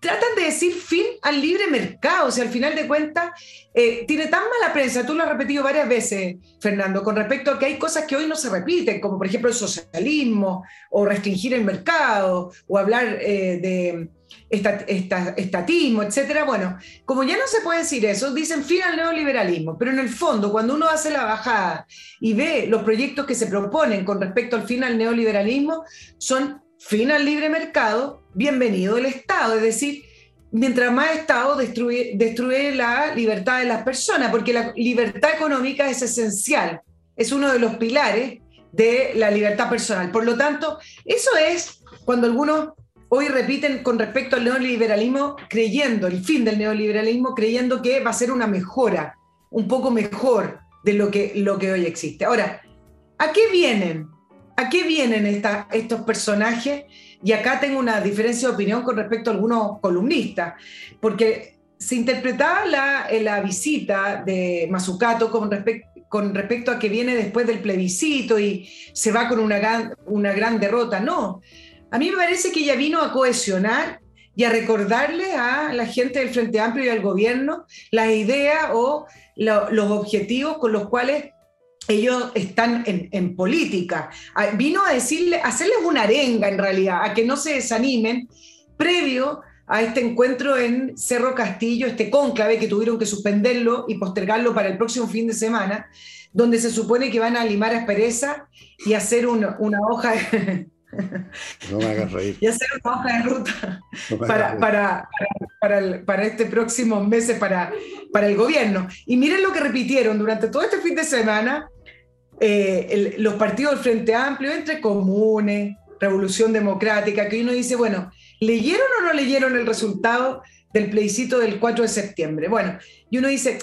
B: Tratan de decir fin al libre mercado, o sea, al final de cuentas, eh, tiene tan mala prensa, tú lo has repetido varias veces, Fernando, con respecto a que hay cosas que hoy no se repiten, como por ejemplo el socialismo, o restringir el mercado, o hablar eh, de estatismo, etcétera. Bueno, como ya no se puede decir eso, dicen fin al neoliberalismo, pero en el fondo, cuando uno hace la bajada y ve los proyectos que se proponen con respecto al fin al neoliberalismo, son fin al libre mercado, bienvenido el Estado, es decir, mientras más Estado destruye, destruye la libertad de las personas, porque la libertad económica es esencial, es uno de los pilares de la libertad personal. Por lo tanto, eso es cuando algunos hoy repiten con respecto al neoliberalismo, creyendo, el fin del neoliberalismo, creyendo que va a ser una mejora, un poco mejor de lo que, lo que hoy existe. Ahora, ¿a qué vienen? ¿A qué vienen estos personajes? Y acá tengo una diferencia de opinión con respecto a algunos columnistas, porque se interpretaba la, la visita de Mazzucato con, con respecto a que viene después del plebiscito y se va con una gran, una gran derrota. No, a mí me parece que ella vino a cohesionar y a recordarle a la gente del Frente Amplio y al gobierno las ideas o los objetivos con los cuales ellos están en, política. Ah, vino a decirle, a hacerles una arenga en realidad, a que no se desanimen, previo a este encuentro en Cerro Castillo, este cónclave que tuvieron que suspenderlo y postergarlo para el próximo fin de semana, donde se supone que van a limar aspereza y hacer una, hoja.
A: No me hagas reír. [LAUGHS]
B: Y hacer una hoja de ruta para, para, para, para, este próximo meses para, para el gobierno. Y miren lo que repitieron durante todo este fin de semana eh, los partidos del Frente Amplio, entre comunes, Revolución Democrática, que uno dice, bueno, ¿leyeron o no leyeron el resultado del plebiscito del 4 de septiembre? Bueno, y uno dice,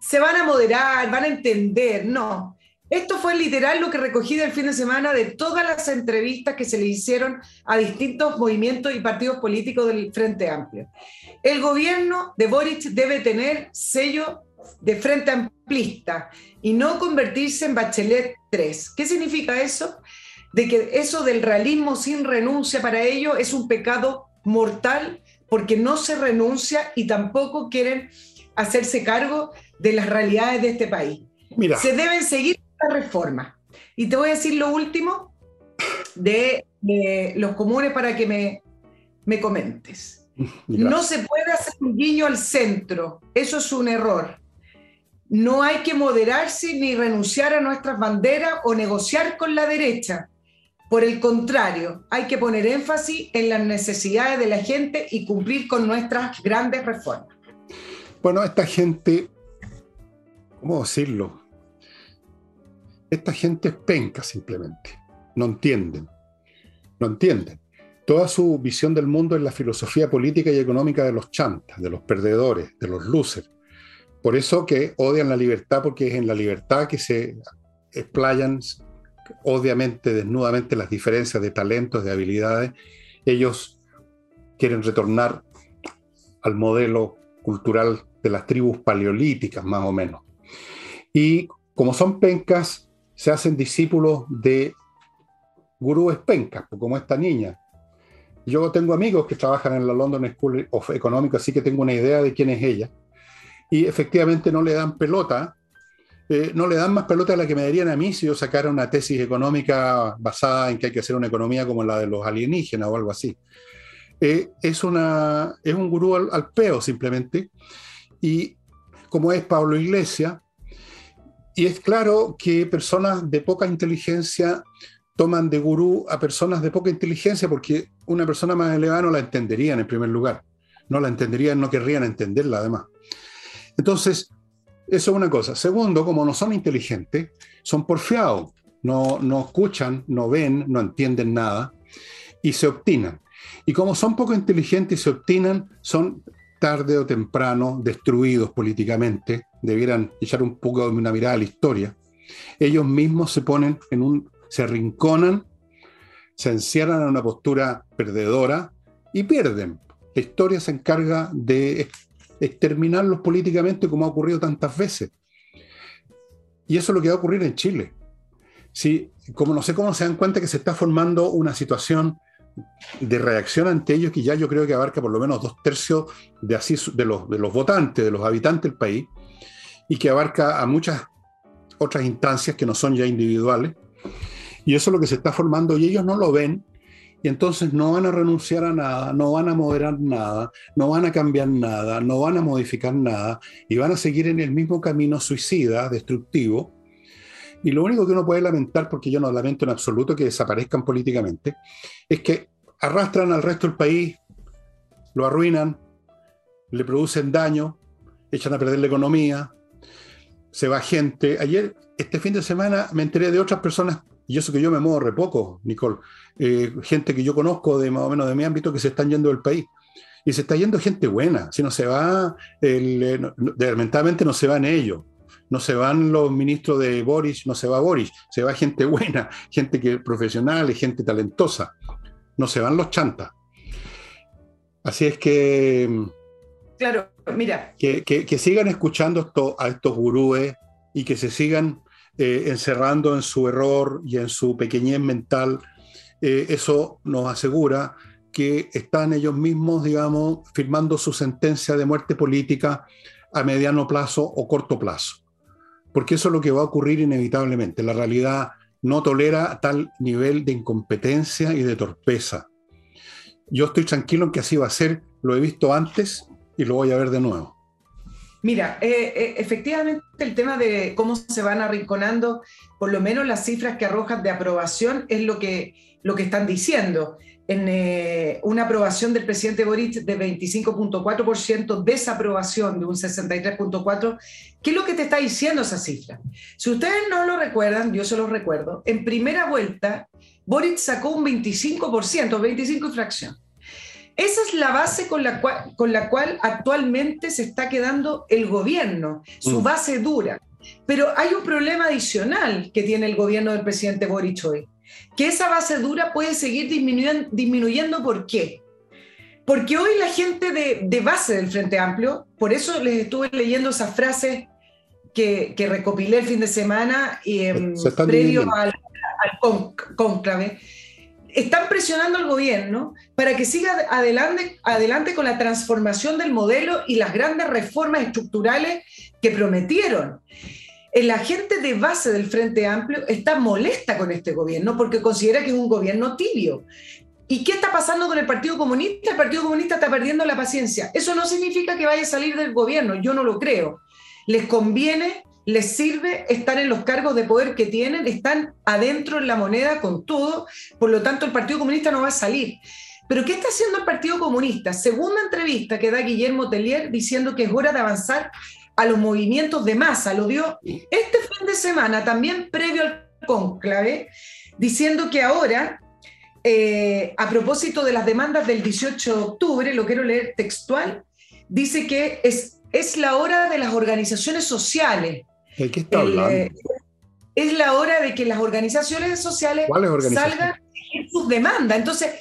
B: se van a moderar, van a entender. No, esto fue literal lo que recogí del fin de semana de todas las entrevistas que se le hicieron a distintos movimientos y partidos políticos del Frente Amplio. El gobierno de Boric debe tener sello de Frente Amplista y no convertirse en Bachelet 3. ¿Qué significa eso? De que eso del realismo sin renuncia para ellos es un pecado mortal porque no se renuncia y tampoco quieren hacerse cargo de las realidades de este país. Mira. Se deben seguir esta reforma. Y te voy a decir lo último de, los comunes para que me, me comentes. No se puede hacer un guiño al centro, eso es un error. No hay que moderarse ni renunciar a nuestras banderas o negociar con la derecha. Por el contrario, hay que poner énfasis en las necesidades de la gente y cumplir con nuestras grandes reformas.
A: Bueno, esta gente, ¿cómo decirlo? Esta gente es penca simplemente. No entienden. No entienden. Toda su visión del mundo es la filosofía política y económica de los chantas, de los perdedores, de los losers. Por eso que odian la libertad, porque es en la libertad que se explayan, obviamente, desnudamente, las diferencias de talentos, de habilidades. Ellos quieren retornar al modelo cultural de las tribus paleolíticas, más o menos. Y como son pencas, se hacen discípulos de gurúes pencas, como esta niña. Yo tengo amigos que trabajan en la London School of Economics, así que tengo una idea de quién es ella y efectivamente no le dan pelota, eh, no le dan más pelota a la que me darían a mí si yo sacara una tesis económica basada en que hay que hacer una economía como la de los alienígenas o algo así. Eh, es, una, es un gurú al, peo simplemente, y como es Pablo Iglesias, y es claro que personas de poca inteligencia toman de gurú a personas de poca inteligencia porque una persona más elevada no la entenderían en primer lugar. No la entenderían, no querrían entenderla además. Entonces, eso es una cosa. Segundo, como no son inteligentes, son porfiados, no, no escuchan, no ven, no entienden nada y se obstinan. Y como son poco inteligentes y se obstinan, son tarde o temprano destruidos políticamente, debieran echar un poco de una mirada a la historia. Ellos mismos se ponen en un, se arrinconan, se encierran en una postura perdedora y pierden. La historia se encarga de exterminarlos políticamente como ha ocurrido tantas veces. Y eso es lo que va a ocurrir en Chile. Si, como no sé cómo se dan cuenta que se está formando una situación de reacción ante ellos que ya yo creo que abarca por lo menos dos tercios de, así, de, los, de los votantes, de los habitantes del país, y que abarca a muchas otras instancias que no son ya individuales. Y eso es lo que se está formando y ellos no lo ven y entonces no van a renunciar a nada, no van a moderar nada, no van a cambiar nada, no van a modificar nada y van a seguir en el mismo camino suicida, destructivo. Y lo único que uno puede lamentar, porque yo no lamento en absoluto que desaparezcan políticamente, es que arrastran al resto del país, lo arruinan, le producen daño, echan a perder la economía, se va gente. Ayer, este fin de semana, me enteré de otras personas, y eso que yo me muevo re poco, Nicole, eh, gente que yo conozco de más o menos de mi ámbito que se están yendo del país. Y se está yendo gente buena. Si no se va, el, eh, lamentablemente no se van ellos. No se van los ministros de Boris, no se va Boris. Se va gente buena, gente que profesional, gente talentosa. No se van los chantas. Así es que.
B: Claro, mira.
A: Que, que, sigan escuchando esto, a estos gurúes y que se sigan eh, encerrando en su error y en su pequeñez mental eh, eso nos asegura que están ellos mismos, digamos, firmando su sentencia de muerte política a mediano plazo o corto plazo. Porque eso es lo que va a ocurrir inevitablemente. La realidad no tolera tal nivel de incompetencia y de torpeza. Yo estoy tranquilo en que así va a ser, lo he visto antes y lo voy a ver de nuevo.
B: Mira, eh, eh, efectivamente el tema de cómo se van arrinconando, por lo menos las cifras que arrojan de aprobación es lo que, lo que están diciendo. En eh, una aprobación del presidente Boric de 25.4%, desaprobación de un 63.4%. ¿Qué es lo que te está diciendo esa cifra? Si ustedes no lo recuerdan, yo se los recuerdo, en primera vuelta Boric sacó un 25%, 25 fracción. Esa es la base con la, cual, con la cual actualmente se está quedando el gobierno, su mm. base dura. Pero hay un problema adicional que tiene el gobierno del presidente Boric hoy, que esa base dura puede seguir disminuyendo. disminuyendo ¿Por qué? Porque hoy la gente de, base del Frente Amplio, por eso les estuve leyendo esas frases que, recopilé el fin de semana y, em, previo al, al conclave, están presionando al gobierno para que siga adelante, adelante con la transformación del modelo y las grandes reformas estructurales que prometieron. La gente de base del Frente Amplio está molesta con este gobierno porque considera que es un gobierno tibio. ¿Y qué está pasando con el Partido Comunista? El Partido Comunista está perdiendo la paciencia. Eso no significa que vaya a salir del gobierno, yo no lo creo. Les conviene les sirve estar en los cargos de poder que tienen, están adentro en la moneda con todo, por lo tanto el Partido Comunista no va a salir. Pero ¿qué está haciendo el Partido Comunista? Segunda entrevista que da Guillermo Tellier diciendo que es hora de avanzar a los movimientos de masa. Lo dio este fin de semana, también previo al conclave, diciendo que ahora, eh, a propósito de las demandas del 18 de octubre, lo quiero leer textual, dice que es, es la hora de las organizaciones sociales
A: ¿De qué está hablando? Eh,
B: es la hora de que las organizaciones sociales salgan a sus demandas. Entonces,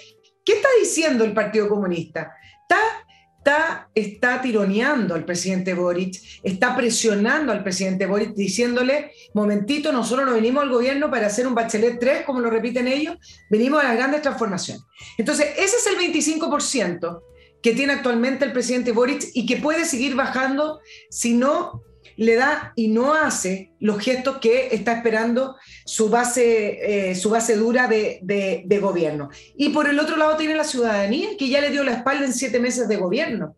B: ¿qué está diciendo el Partido Comunista? Está, está, está tironeando al presidente Boric, está presionando al presidente Boric, diciéndole, momentito, nosotros no venimos al gobierno para hacer un bachelet 3, como lo repiten ellos, venimos a la grandes transformación. Entonces, ese es el 25% que tiene actualmente el presidente Boric y que puede seguir bajando si no le da y no hace los gestos que está esperando su base, eh, su base dura de, gobierno. Y por el otro lado tiene la ciudadanía, que ya le dio la espalda en siete meses de gobierno.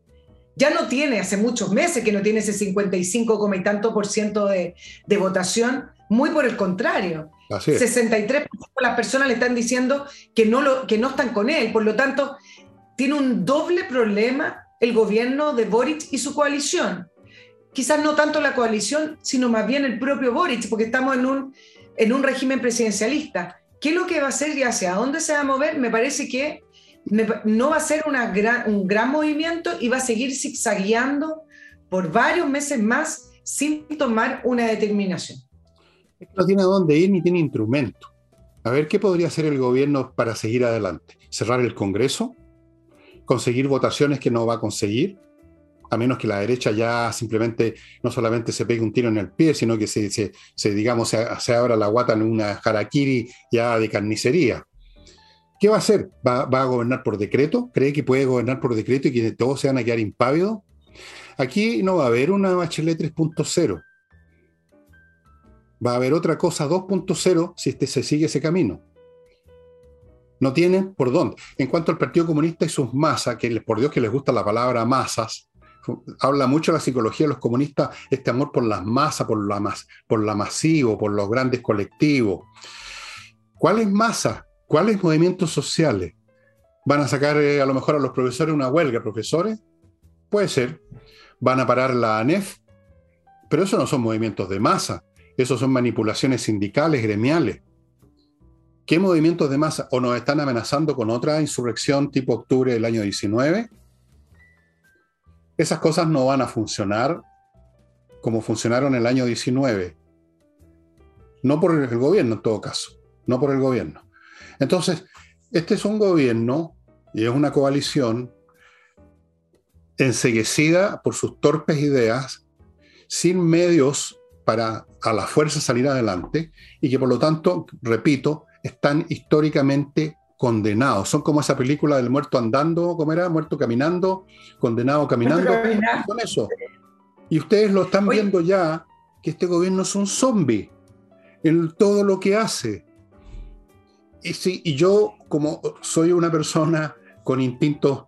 B: Ya no tiene, hace muchos meses que no tiene ese 55, y tanto por ciento de, votación, muy por el contrario. 63% de las personas le están diciendo que no, lo, que no están con él. Por lo tanto, tiene un doble problema el gobierno de Boric y su coalición quizás no tanto la coalición, sino más bien el propio Boric, porque estamos en un, en un régimen presidencialista. ¿Qué es lo que va a hacer y hacia dónde se va a mover? Me parece que no va a ser gran, un gran movimiento y va a seguir zigzagueando por varios meses más sin tomar una determinación.
A: No tiene a dónde ir ni tiene instrumento. A ver, ¿qué podría hacer el gobierno para seguir adelante? ¿Cerrar el Congreso? ¿Conseguir votaciones que no va a conseguir? A menos que la derecha ya simplemente no solamente se pegue un tiro en el pie, sino que se, se, digamos, se, abra la guata en una harakiri ya de carnicería. ¿Qué va a hacer? ¿Va, a gobernar por decreto? ¿Cree que puede gobernar por decreto y que todos se van a quedar impávidos? Aquí no va a haber una Bachelet 3.0. Va a haber otra cosa 2.0 si este se sigue ese camino. No tienen por dónde. En cuanto al Partido Comunista y sus masas, que por Dios que les gusta la palabra masas, habla mucho la psicología de los comunistas, este amor por las masas, por la, por la masivo, por los grandes colectivos. ¿Cuáles masas? ¿Cuáles movimientos sociales? ¿Van a sacar eh, a lo mejor a los profesores una huelga, profesores? Puede ser. ¿Van a parar la ANEF? Pero eso no son movimientos de masa, esos son manipulaciones sindicales, gremiales. ¿Qué movimientos de masa? ¿O nos están amenazando con otra insurrección tipo octubre del año 19? Esas cosas no van a funcionar como funcionaron en el año 19. No por el gobierno en todo caso, no por el gobierno. Entonces, este es un gobierno y es una coalición enseguecida por sus torpes ideas, sin medios para a la fuerza salir adelante y que por lo tanto, repito, están históricamente condenados. Son como esa película del muerto andando, ¿cómo era? Muerto caminando, condenado caminando. Son eso. Y ustedes lo están viendo ya, que este gobierno es un zombie en todo lo que hace. Y, sí, y yo, como soy una persona con instintos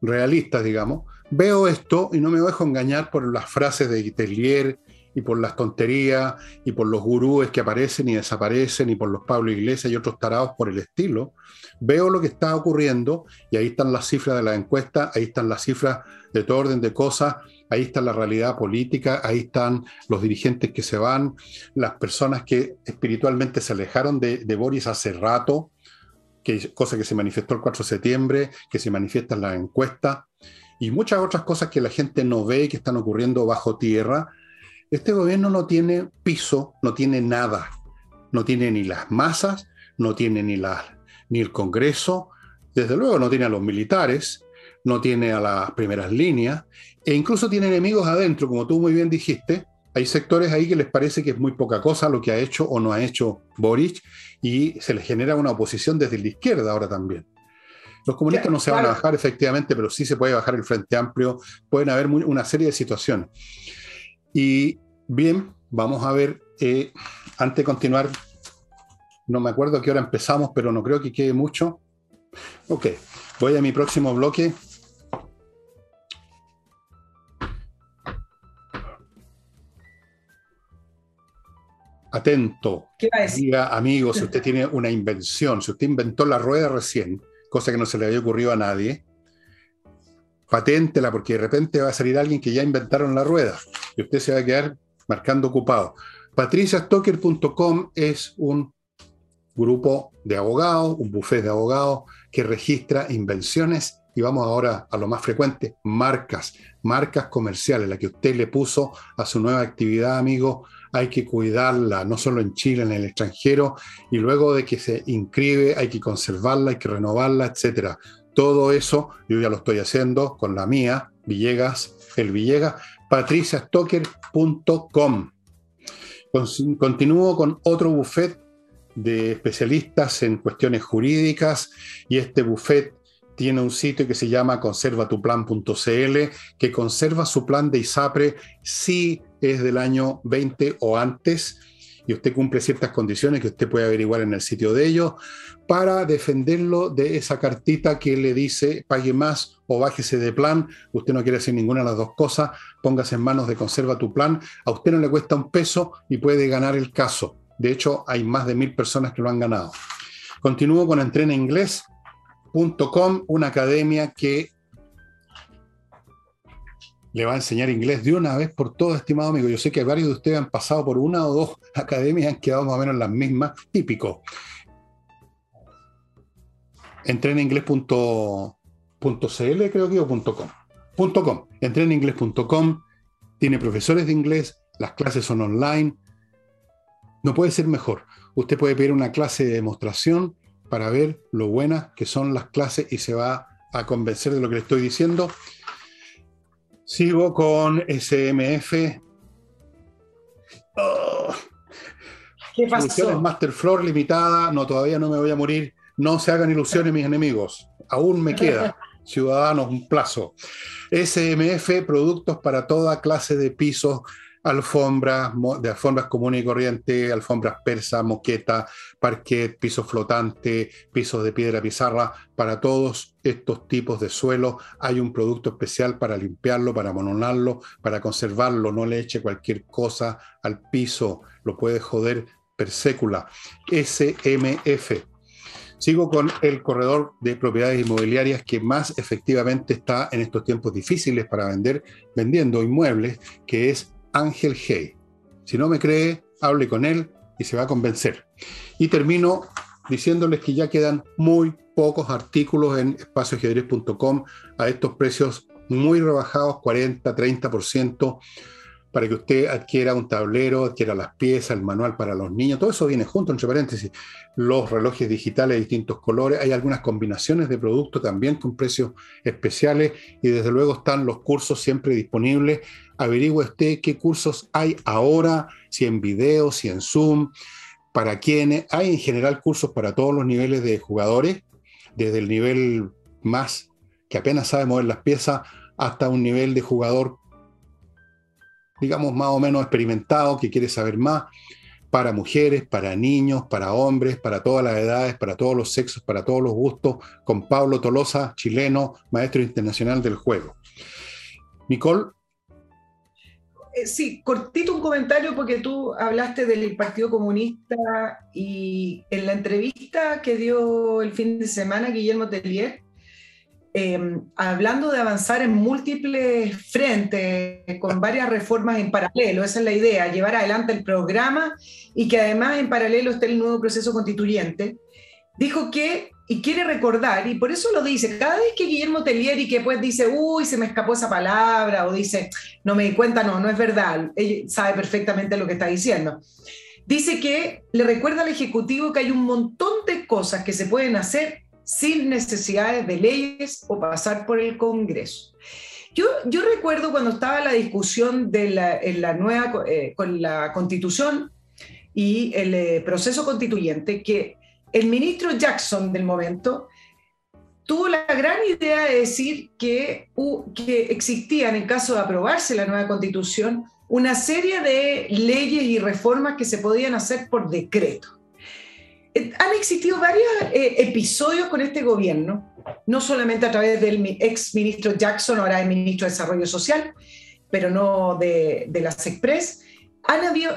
A: realistas, digamos, veo esto y no me dejo engañar por las frases de Tellier y por las tonterías y por los gurúes que aparecen y desaparecen y por los Pablo Iglesias y otros tarados por el estilo, veo lo que está ocurriendo y ahí están las cifras de la encuesta, ahí están las cifras de todo orden de cosas, ahí está la realidad política, ahí están los dirigentes que se van, las personas que espiritualmente se alejaron de, de Boris hace rato, que, cosa que se manifestó el 4 de septiembre, que se manifiesta en la encuesta, y muchas otras cosas que la gente no ve y que están ocurriendo bajo tierra, este gobierno no tiene piso, no tiene nada. No tiene ni las masas, no tiene ni, la, ni el Congreso, desde luego no tiene a los militares, no tiene a las primeras líneas, e incluso tiene enemigos adentro, como tú muy bien dijiste. Hay sectores ahí que les parece que es muy poca cosa lo que ha hecho o no ha hecho Boric, y se les genera una oposición desde la izquierda ahora también. Los comunistas no se van a bajar efectivamente, pero sí se puede bajar el Frente Amplio, pueden haber una serie de situaciones. Y bien, vamos a ver, eh, antes de continuar, no me acuerdo a qué hora empezamos, pero no creo que quede mucho. Ok, voy a mi próximo bloque. Atento, diga amigo, si usted tiene una invención, si usted inventó la rueda recién, cosa que no se le había ocurrido a nadie, paténtela porque de repente va a salir alguien que ya inventaron la rueda y usted se va a quedar marcando ocupado. patriciastocker.com es un grupo de abogados, un buffet de abogados que registra invenciones y vamos ahora a lo más frecuente, marcas, marcas comerciales, la que usted le puso a su nueva actividad, amigo, hay que cuidarla, no solo en Chile, en el extranjero, y luego de que se inscribe hay que conservarla, hay que renovarla, etcétera. Todo eso yo ya lo estoy haciendo con la mía, Villegas, el Villegas, patriciastocker.com. Continúo con otro buffet de especialistas en cuestiones jurídicas y este buffet tiene un sitio que se llama conservatuplan.cl que conserva su plan de ISAPRE si es del año 20 o antes y usted cumple ciertas condiciones que usted puede averiguar en el sitio de ellos para defenderlo de esa cartita que le dice pague más o bájese de plan. Usted no quiere hacer ninguna de las dos cosas, póngase en manos de Conserva tu plan. A usted no le cuesta un peso y puede ganar el caso. De hecho, hay más de mil personas que lo han ganado. Continúo con entrenainglés.com, una academia que le va a enseñar inglés de una vez por todo, estimado amigo. Yo sé que varios de ustedes han pasado por una o dos [LAUGHS] academias han quedado más o menos las mismas, típico. Entreninglés.cl creo que o. .com. Entreninglés.com tiene profesores de inglés, las clases son online. No puede ser mejor. Usted puede pedir una clase de demostración para ver lo buenas que son las clases y se va a convencer de lo que le estoy diciendo. Sigo con SMF. Oh. ¿Qué pasó? Master Floor limitada. No, todavía no me voy a morir. No se hagan ilusiones, mis enemigos. Aún me queda. [LAUGHS] Ciudadanos, un plazo. SMF, productos para toda clase de pisos alfombras, de alfombras comunes y corrientes, alfombras persas, moqueta, parquet, piso flotante, pisos de piedra pizarra. Para todos estos tipos de suelo hay un producto especial para limpiarlo, para mononarlo, para conservarlo. No le eche cualquier cosa al piso, lo puede joder per sécula. SMF. Sigo con el corredor de propiedades inmobiliarias que más efectivamente está en estos tiempos difíciles para vender, vendiendo inmuebles, que es Ángel Hey. Si no me cree, hable con él y se va a convencer. Y termino diciéndoles que ya quedan muy pocos artículos en espacioajedrez.com a estos precios muy rebajados, 40, 30% para que usted adquiera un tablero, adquiera las piezas, el manual para los niños, todo eso viene junto, entre paréntesis, los relojes digitales de distintos colores, hay algunas combinaciones de productos también con precios especiales y desde luego están los cursos siempre disponibles. Averigüe usted qué cursos hay ahora, si en video, si en Zoom. para quienes, hay en general cursos para todos los niveles de jugadores, desde el nivel más que apenas sabe mover las piezas hasta un nivel de jugador, digamos, más o menos experimentado, que quiere saber más, para mujeres, para niños, para hombres, para todas las edades, para todos los sexos, para todos los gustos, con Pablo Tolosa, chileno, maestro internacional del juego. Nicole.
B: Eh, sí, cortito un comentario porque tú hablaste del Partido Comunista y en la entrevista que dio el fin de semana Guillermo Tellier, Em, hablando de avanzar en múltiples frentes, con varias reformas en paralelo, esa es la idea, llevar adelante el programa y que además en paralelo esté el nuevo proceso constituyente, dijo que, y quiere recordar, y por eso lo dice, cada vez que Guillermo Tellieri que pues dice, uy, se me escapó esa palabra, o dice, no me di cuenta, no, no es verdad, él sabe perfectamente lo que está diciendo. Dice que le recuerda al Ejecutivo que hay un montón de cosas que se pueden hacer sin necesidades de leyes o pasar por el Congreso. Yo, yo recuerdo cuando estaba la discusión de la, en la nueva, eh, con la constitución y el eh, proceso constituyente, que el ministro Jackson del momento tuvo la gran idea de decir que, que existían, en caso de aprobarse la nueva constitución, una serie de leyes y reformas que se podían hacer por decreto. Eh, han existido varios eh, episodios con este gobierno, no solamente a través del ex ministro Jackson, ahora el ministro de Desarrollo Social, pero no de, las Express. Han habido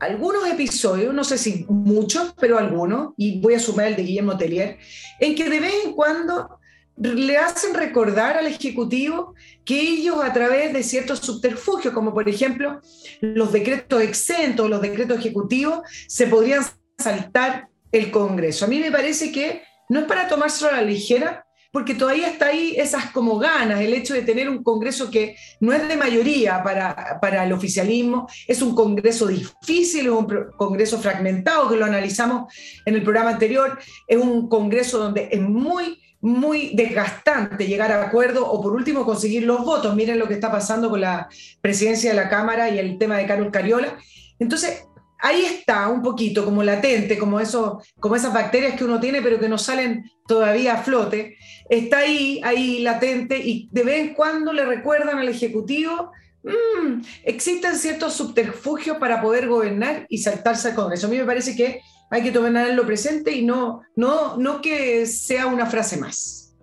B: algunos episodios, no sé si muchos, pero algunos, y voy a sumar el de Guillermo Tellier, en que de vez en cuando le hacen recordar al Ejecutivo que ellos a través de ciertos subterfugios, como por ejemplo los decretos exentos, los decretos ejecutivos, se podrían saltar el Congreso. A mí me parece que no es para tomárselo a la ligera, porque todavía está ahí esas como ganas, el hecho de tener un Congreso que no es de mayoría para, para el oficialismo, es un Congreso difícil, es un Congreso fragmentado, que lo analizamos en el programa anterior, es un Congreso donde es muy, muy desgastante llegar a acuerdo o por último conseguir los votos. Miren lo que está pasando con la presidencia de la Cámara y el tema de Carlos Cariola. Entonces, ahí está un poquito como latente, como, eso, como esas bacterias que uno tiene pero que no salen todavía a flote, está ahí, ahí latente y de vez en cuando le recuerdan al Ejecutivo, mmm, existen ciertos subterfugios para poder gobernar y saltarse al Congreso. A mí me parece que hay que lo presente y no, no, no que sea una frase más.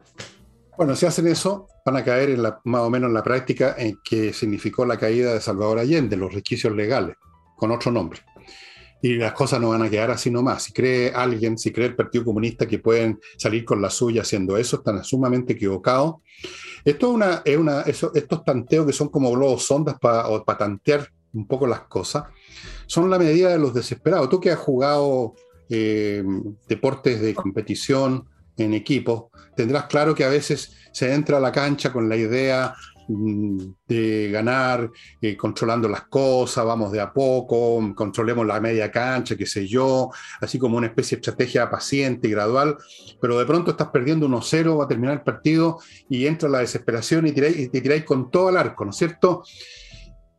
A: Bueno, si hacen eso, van a caer en la, más o menos en la práctica en que significó la caída de Salvador Allende, los requisitos legales, con otro nombre y las cosas no van a quedar así nomás. Si cree alguien, si cree el Partido Comunista que pueden salir con la suya haciendo eso, están sumamente equivocados. Esto es una, es una, estos tanteos que son como globos sondas para tantear un poco las cosas, son la medida de los desesperados. Tú que has jugado eh, deportes de competición en equipo, tendrás claro que a veces se entra a la cancha con la idea de ganar, eh, controlando las cosas, vamos de a poco, controlemos la media cancha, qué sé yo, así como una especie de estrategia paciente y gradual, pero de pronto estás perdiendo 1-0, va a terminar el partido y entra la desesperación y, tiráis, y tiráis con todo el arco, ¿no es cierto?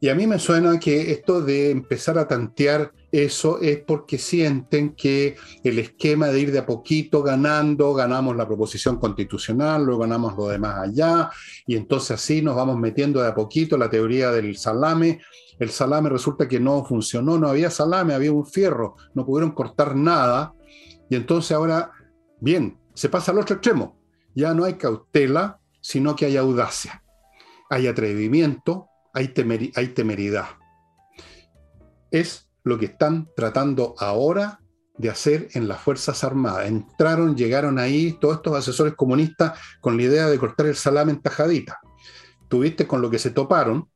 A: Y a mí me suena que esto de empezar a tantear eso es porque sienten que el esquema de ir de a poquito ganando, ganamos la proposición constitucional, luego ganamos lo demás allá, y entonces así nos vamos metiendo de a poquito la teoría del salame. El salame resulta que no funcionó, no había salame, había un fierro, no pudieron cortar nada, y entonces ahora, bien, se pasa al otro extremo. Ya no hay cautela, sino que hay audacia, hay atrevimiento, hay, temeridad. Es lo que están tratando ahora de hacer en las Fuerzas Armadas. Entraron, llegaron ahí todos estos asesores comunistas con la idea de cortar el salame en tajadita. Tuviste con lo que se toparon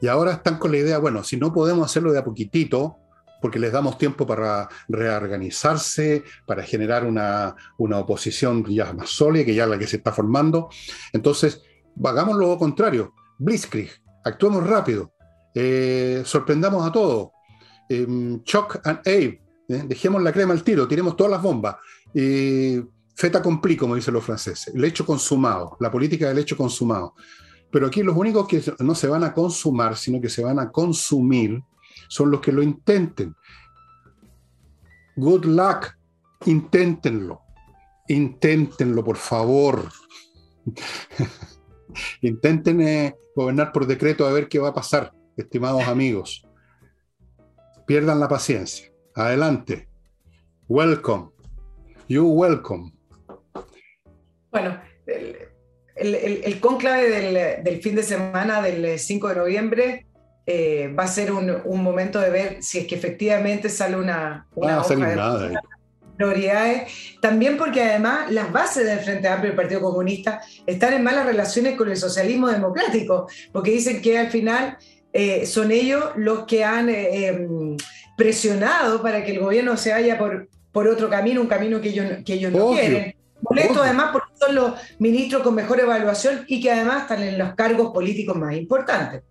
A: y ahora están con la idea, bueno, si no podemos hacerlo de a poquitito, porque les damos tiempo para reorganizarse, para generar una, una oposición ya más sólida, que ya la que se está formando, entonces, hagamos lo contrario, Blitzkrieg, actuemos rápido, eh, sorprendamos a todos, eh, shock and aid, dejemos la crema al tiro, tiremos todas las bombas. feta compli, como dicen los franceses, el hecho consumado, la política del hecho consumado. Pero aquí los únicos que no se van a consumar, sino que se van a consumir, son los que lo intenten. Good luck. Inténtenlo. Inténtenlo, por favor. [LAUGHS] Intenten eh, gobernar por decreto a ver qué va a pasar, estimados amigos. Pierdan la paciencia. Adelante. Welcome. You welcome.
B: Bueno, el, conclave del, fin de semana del 5 de noviembre eh, va a ser un, momento de ver si es que efectivamente sale una, una
A: hoja de
B: prioridades. También porque además las bases del Frente Amplio y Partido Comunista están en malas relaciones con el socialismo democrático, porque dicen que al final eh, son ellos los que han eh, em, presionado para que el gobierno se vaya por, por otro camino, un camino que ellos, que ellos no quieren. Molesto además porque son los ministros con mejor evaluación y que además están en los cargos políticos más importantes.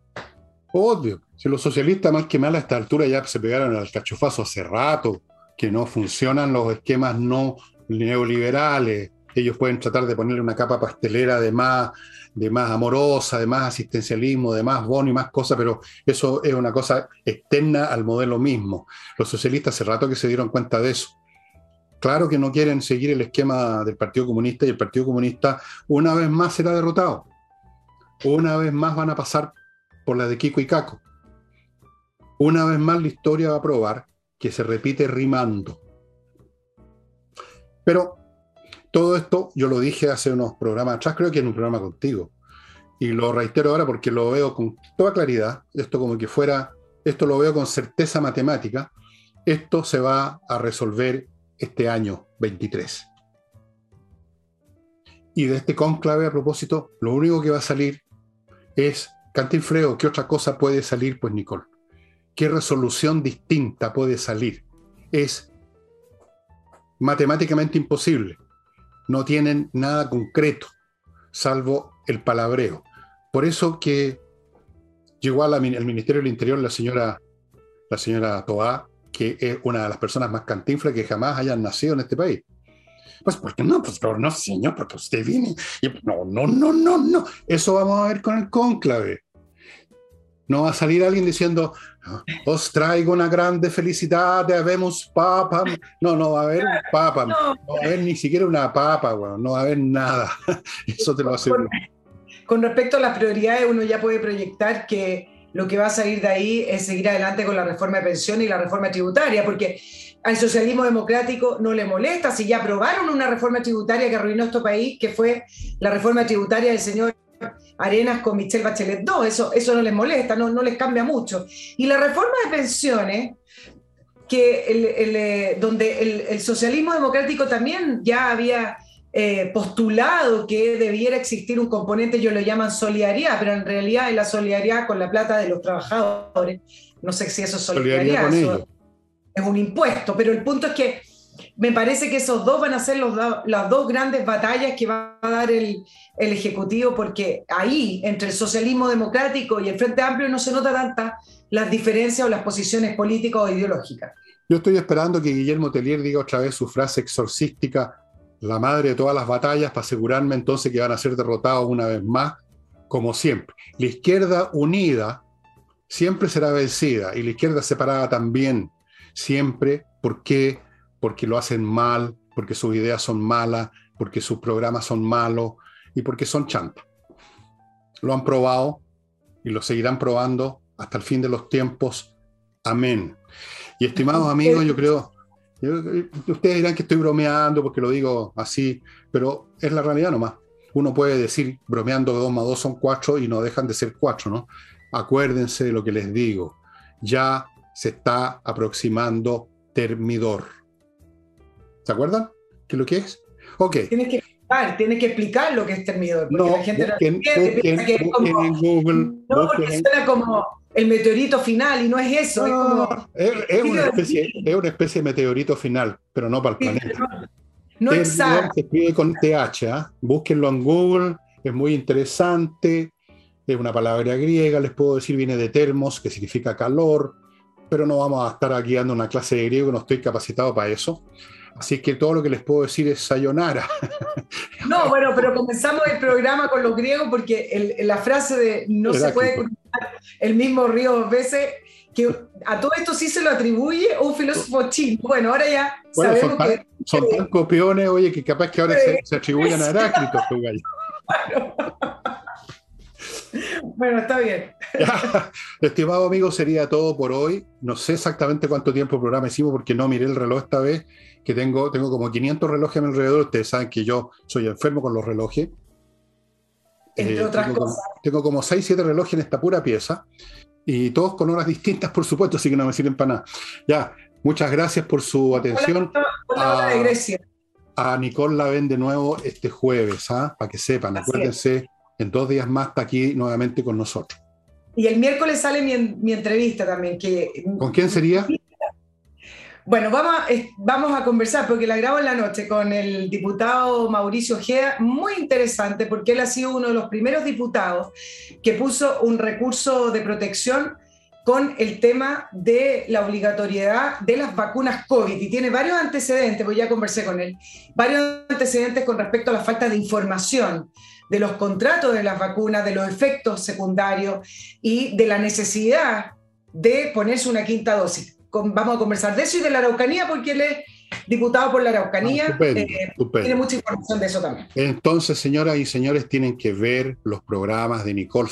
A: Obvio. Si los socialistas más que mal a esta altura ya se pegaron al cachofazo hace rato, que no funcionan los esquemas no neoliberales. Ellos pueden tratar de ponerle una capa pastelera de más, de más amorosa, de más asistencialismo, de más bono y más cosas, pero eso es una cosa externa al modelo mismo. Los socialistas hace rato que se dieron cuenta de eso. Claro que no quieren seguir el esquema del Partido Comunista y el Partido Comunista una vez más será derrotado. Una vez más van a pasar por la de Kiko y Caco. Una vez más la historia va a probar que se repite rimando. Pero todo esto yo lo dije hace unos programas atrás, creo que en un programa contigo. Y lo reitero ahora porque lo veo con toda claridad, esto como que fuera, esto lo veo con certeza matemática, esto se va a resolver este año 23. Y de este conclave a propósito, lo único que va a salir es Cantinfreo, ¿qué otra cosa puede salir? Pues Nicole, ¿qué resolución distinta puede salir? Es matemáticamente imposible. No tienen nada concreto, salvo el palabreo. Por eso que llegó al Ministerio del Interior la señora, la señora Toá, que es una de las personas más cantinflas que jamás hayan nacido en este país. Pues, ¿por qué no? Pues, no, señor, porque usted viene. Y, no, no, no, no, no. Eso vamos a ver con el cónclave. No va a salir alguien diciendo, os traigo una grande felicidad, habemos papa. No, no va a haber papa. No, va a haber ni siquiera una papa, bueno, no va a haber nada. [LAUGHS] Eso te lo aseguro.
B: Con respecto a las prioridades, uno ya puede proyectar que lo que va a salir de ahí es seguir adelante con la reforma de pensiones y la reforma tributaria, porque al socialismo democrático no le molesta si ya aprobaron una reforma tributaria que arruinó este país, que fue la reforma tributaria del señor Arenas con Michelle Bachelet II, eso, eso no les molesta, no, no les cambia mucho. Y la reforma de pensiones, que eh, donde el socialismo democrático también ya había eh, postulado que debiera existir un componente, ellos lo llaman solidaridad, pero en realidad es la solidaridad con la plata de los trabajadores. No sé si eso es solidaridad, es un impuesto, pero el punto es que me parece que esos dos van a ser los las dos grandes batallas que va a dar el, el, Ejecutivo, porque ahí, entre el socialismo democrático y el Frente Amplio, no se nota tanta las diferencias o las posiciones políticas o ideológicas.
A: Yo estoy esperando que Guillermo Tellier diga otra vez su frase exorcística la madre de todas las batallas para asegurarme entonces que van a ser derrotados una vez más, como siempre. La izquierda unida siempre será vencida y la izquierda separada también, siempre. ¿Por qué? Porque lo hacen mal, porque sus ideas son malas, porque sus programas son malos y porque son chantas. Lo han probado y lo seguirán probando hasta el fin de los tiempos. Amén. Y estimados amigos, yo creo Ustedes dirán que estoy bromeando porque lo digo así, pero es la realidad nomás. Uno puede decir bromeando que 2 más 2 son 4 y no dejan de ser 4, ¿no? Acuérdense de lo que les digo. Ya se está aproximando Termidor. ¿Se acuerdan? ¿Qué es lo que es?
B: Ok. Tienes que explicar, tienes que explicar lo que es Termidor. no, la gente busquen, no como, en Google. No, porque suena como el meteorito final y no es eso.
A: es, una especie, de meteorito final, pero no para el planeta.
B: No, exacto.
A: Se escribe con TH, ¿ah? búsquenlo en Google, es muy interesante, es una palabra griega, les puedo decir, viene de termos, que significa calor, pero no vamos a estar aquí dando una clase de griego, no estoy capacitado para eso. Así que todo lo que les puedo decir es sayonara. [LAUGHS]
B: No, bueno, pero comenzamos el programa con los griegos porque la frase de no se puede cruzar el mismo río dos veces que a todo esto sí se lo atribuye un filósofo chino. Bueno, ahora ya
A: bueno, son tan, que... Son tan copiones, oye, que capaz que ahora se, se, atribuyen a Heráclito, [LAUGHS] estos gallos.
B: Bueno, está bien. [LAUGHS]
A: Estimado amigo, sería todo por hoy. No sé exactamente cuánto tiempo de programa hicimos porque no miré el reloj esta vez, que tengo, tengo como 500 relojes a mi alrededor. Ustedes saben que yo soy enfermo con los relojes.
B: Entre eh, otras
A: tengo
B: cosas.
A: Como, tengo como 6, 7 relojes en esta pura pieza y todos con horas distintas, por supuesto, así que no me sirven para nada. Ya, muchas gracias por su atención.
B: Hola, hola, de Grecia.
A: A Nicole la ven de nuevo este jueves, ¿ah? para que sepan,
B: Así
A: acuérdense. Es en dos días más está aquí nuevamente con nosotros.
B: Y el miércoles sale mi, mi entrevista también. Que,
A: ¿Con quién sería?
B: Bueno, vamos a, vamos a conversar porque la grabo en la noche con el diputado Mauricio Ojeda, muy interesante porque él ha sido uno de los primeros diputados que puso un recurso de protección con el tema de la obligatoriedad de las vacunas COVID y tiene varios antecedentes, pues ya conversé con él, varios antecedentes con respecto a la falta de información de los contratos de las vacunas, de los efectos secundarios y de la necesidad de ponerse una quinta dosis. Vamos a conversar de eso y de la Araucanía porque él es diputado por la Araucanía.
A: Ah, estupendo,
B: eh,
A: estupendo.
B: Tiene mucha información de eso también.
A: Entonces, señoras y señores, tienen que ver los programas de Nicole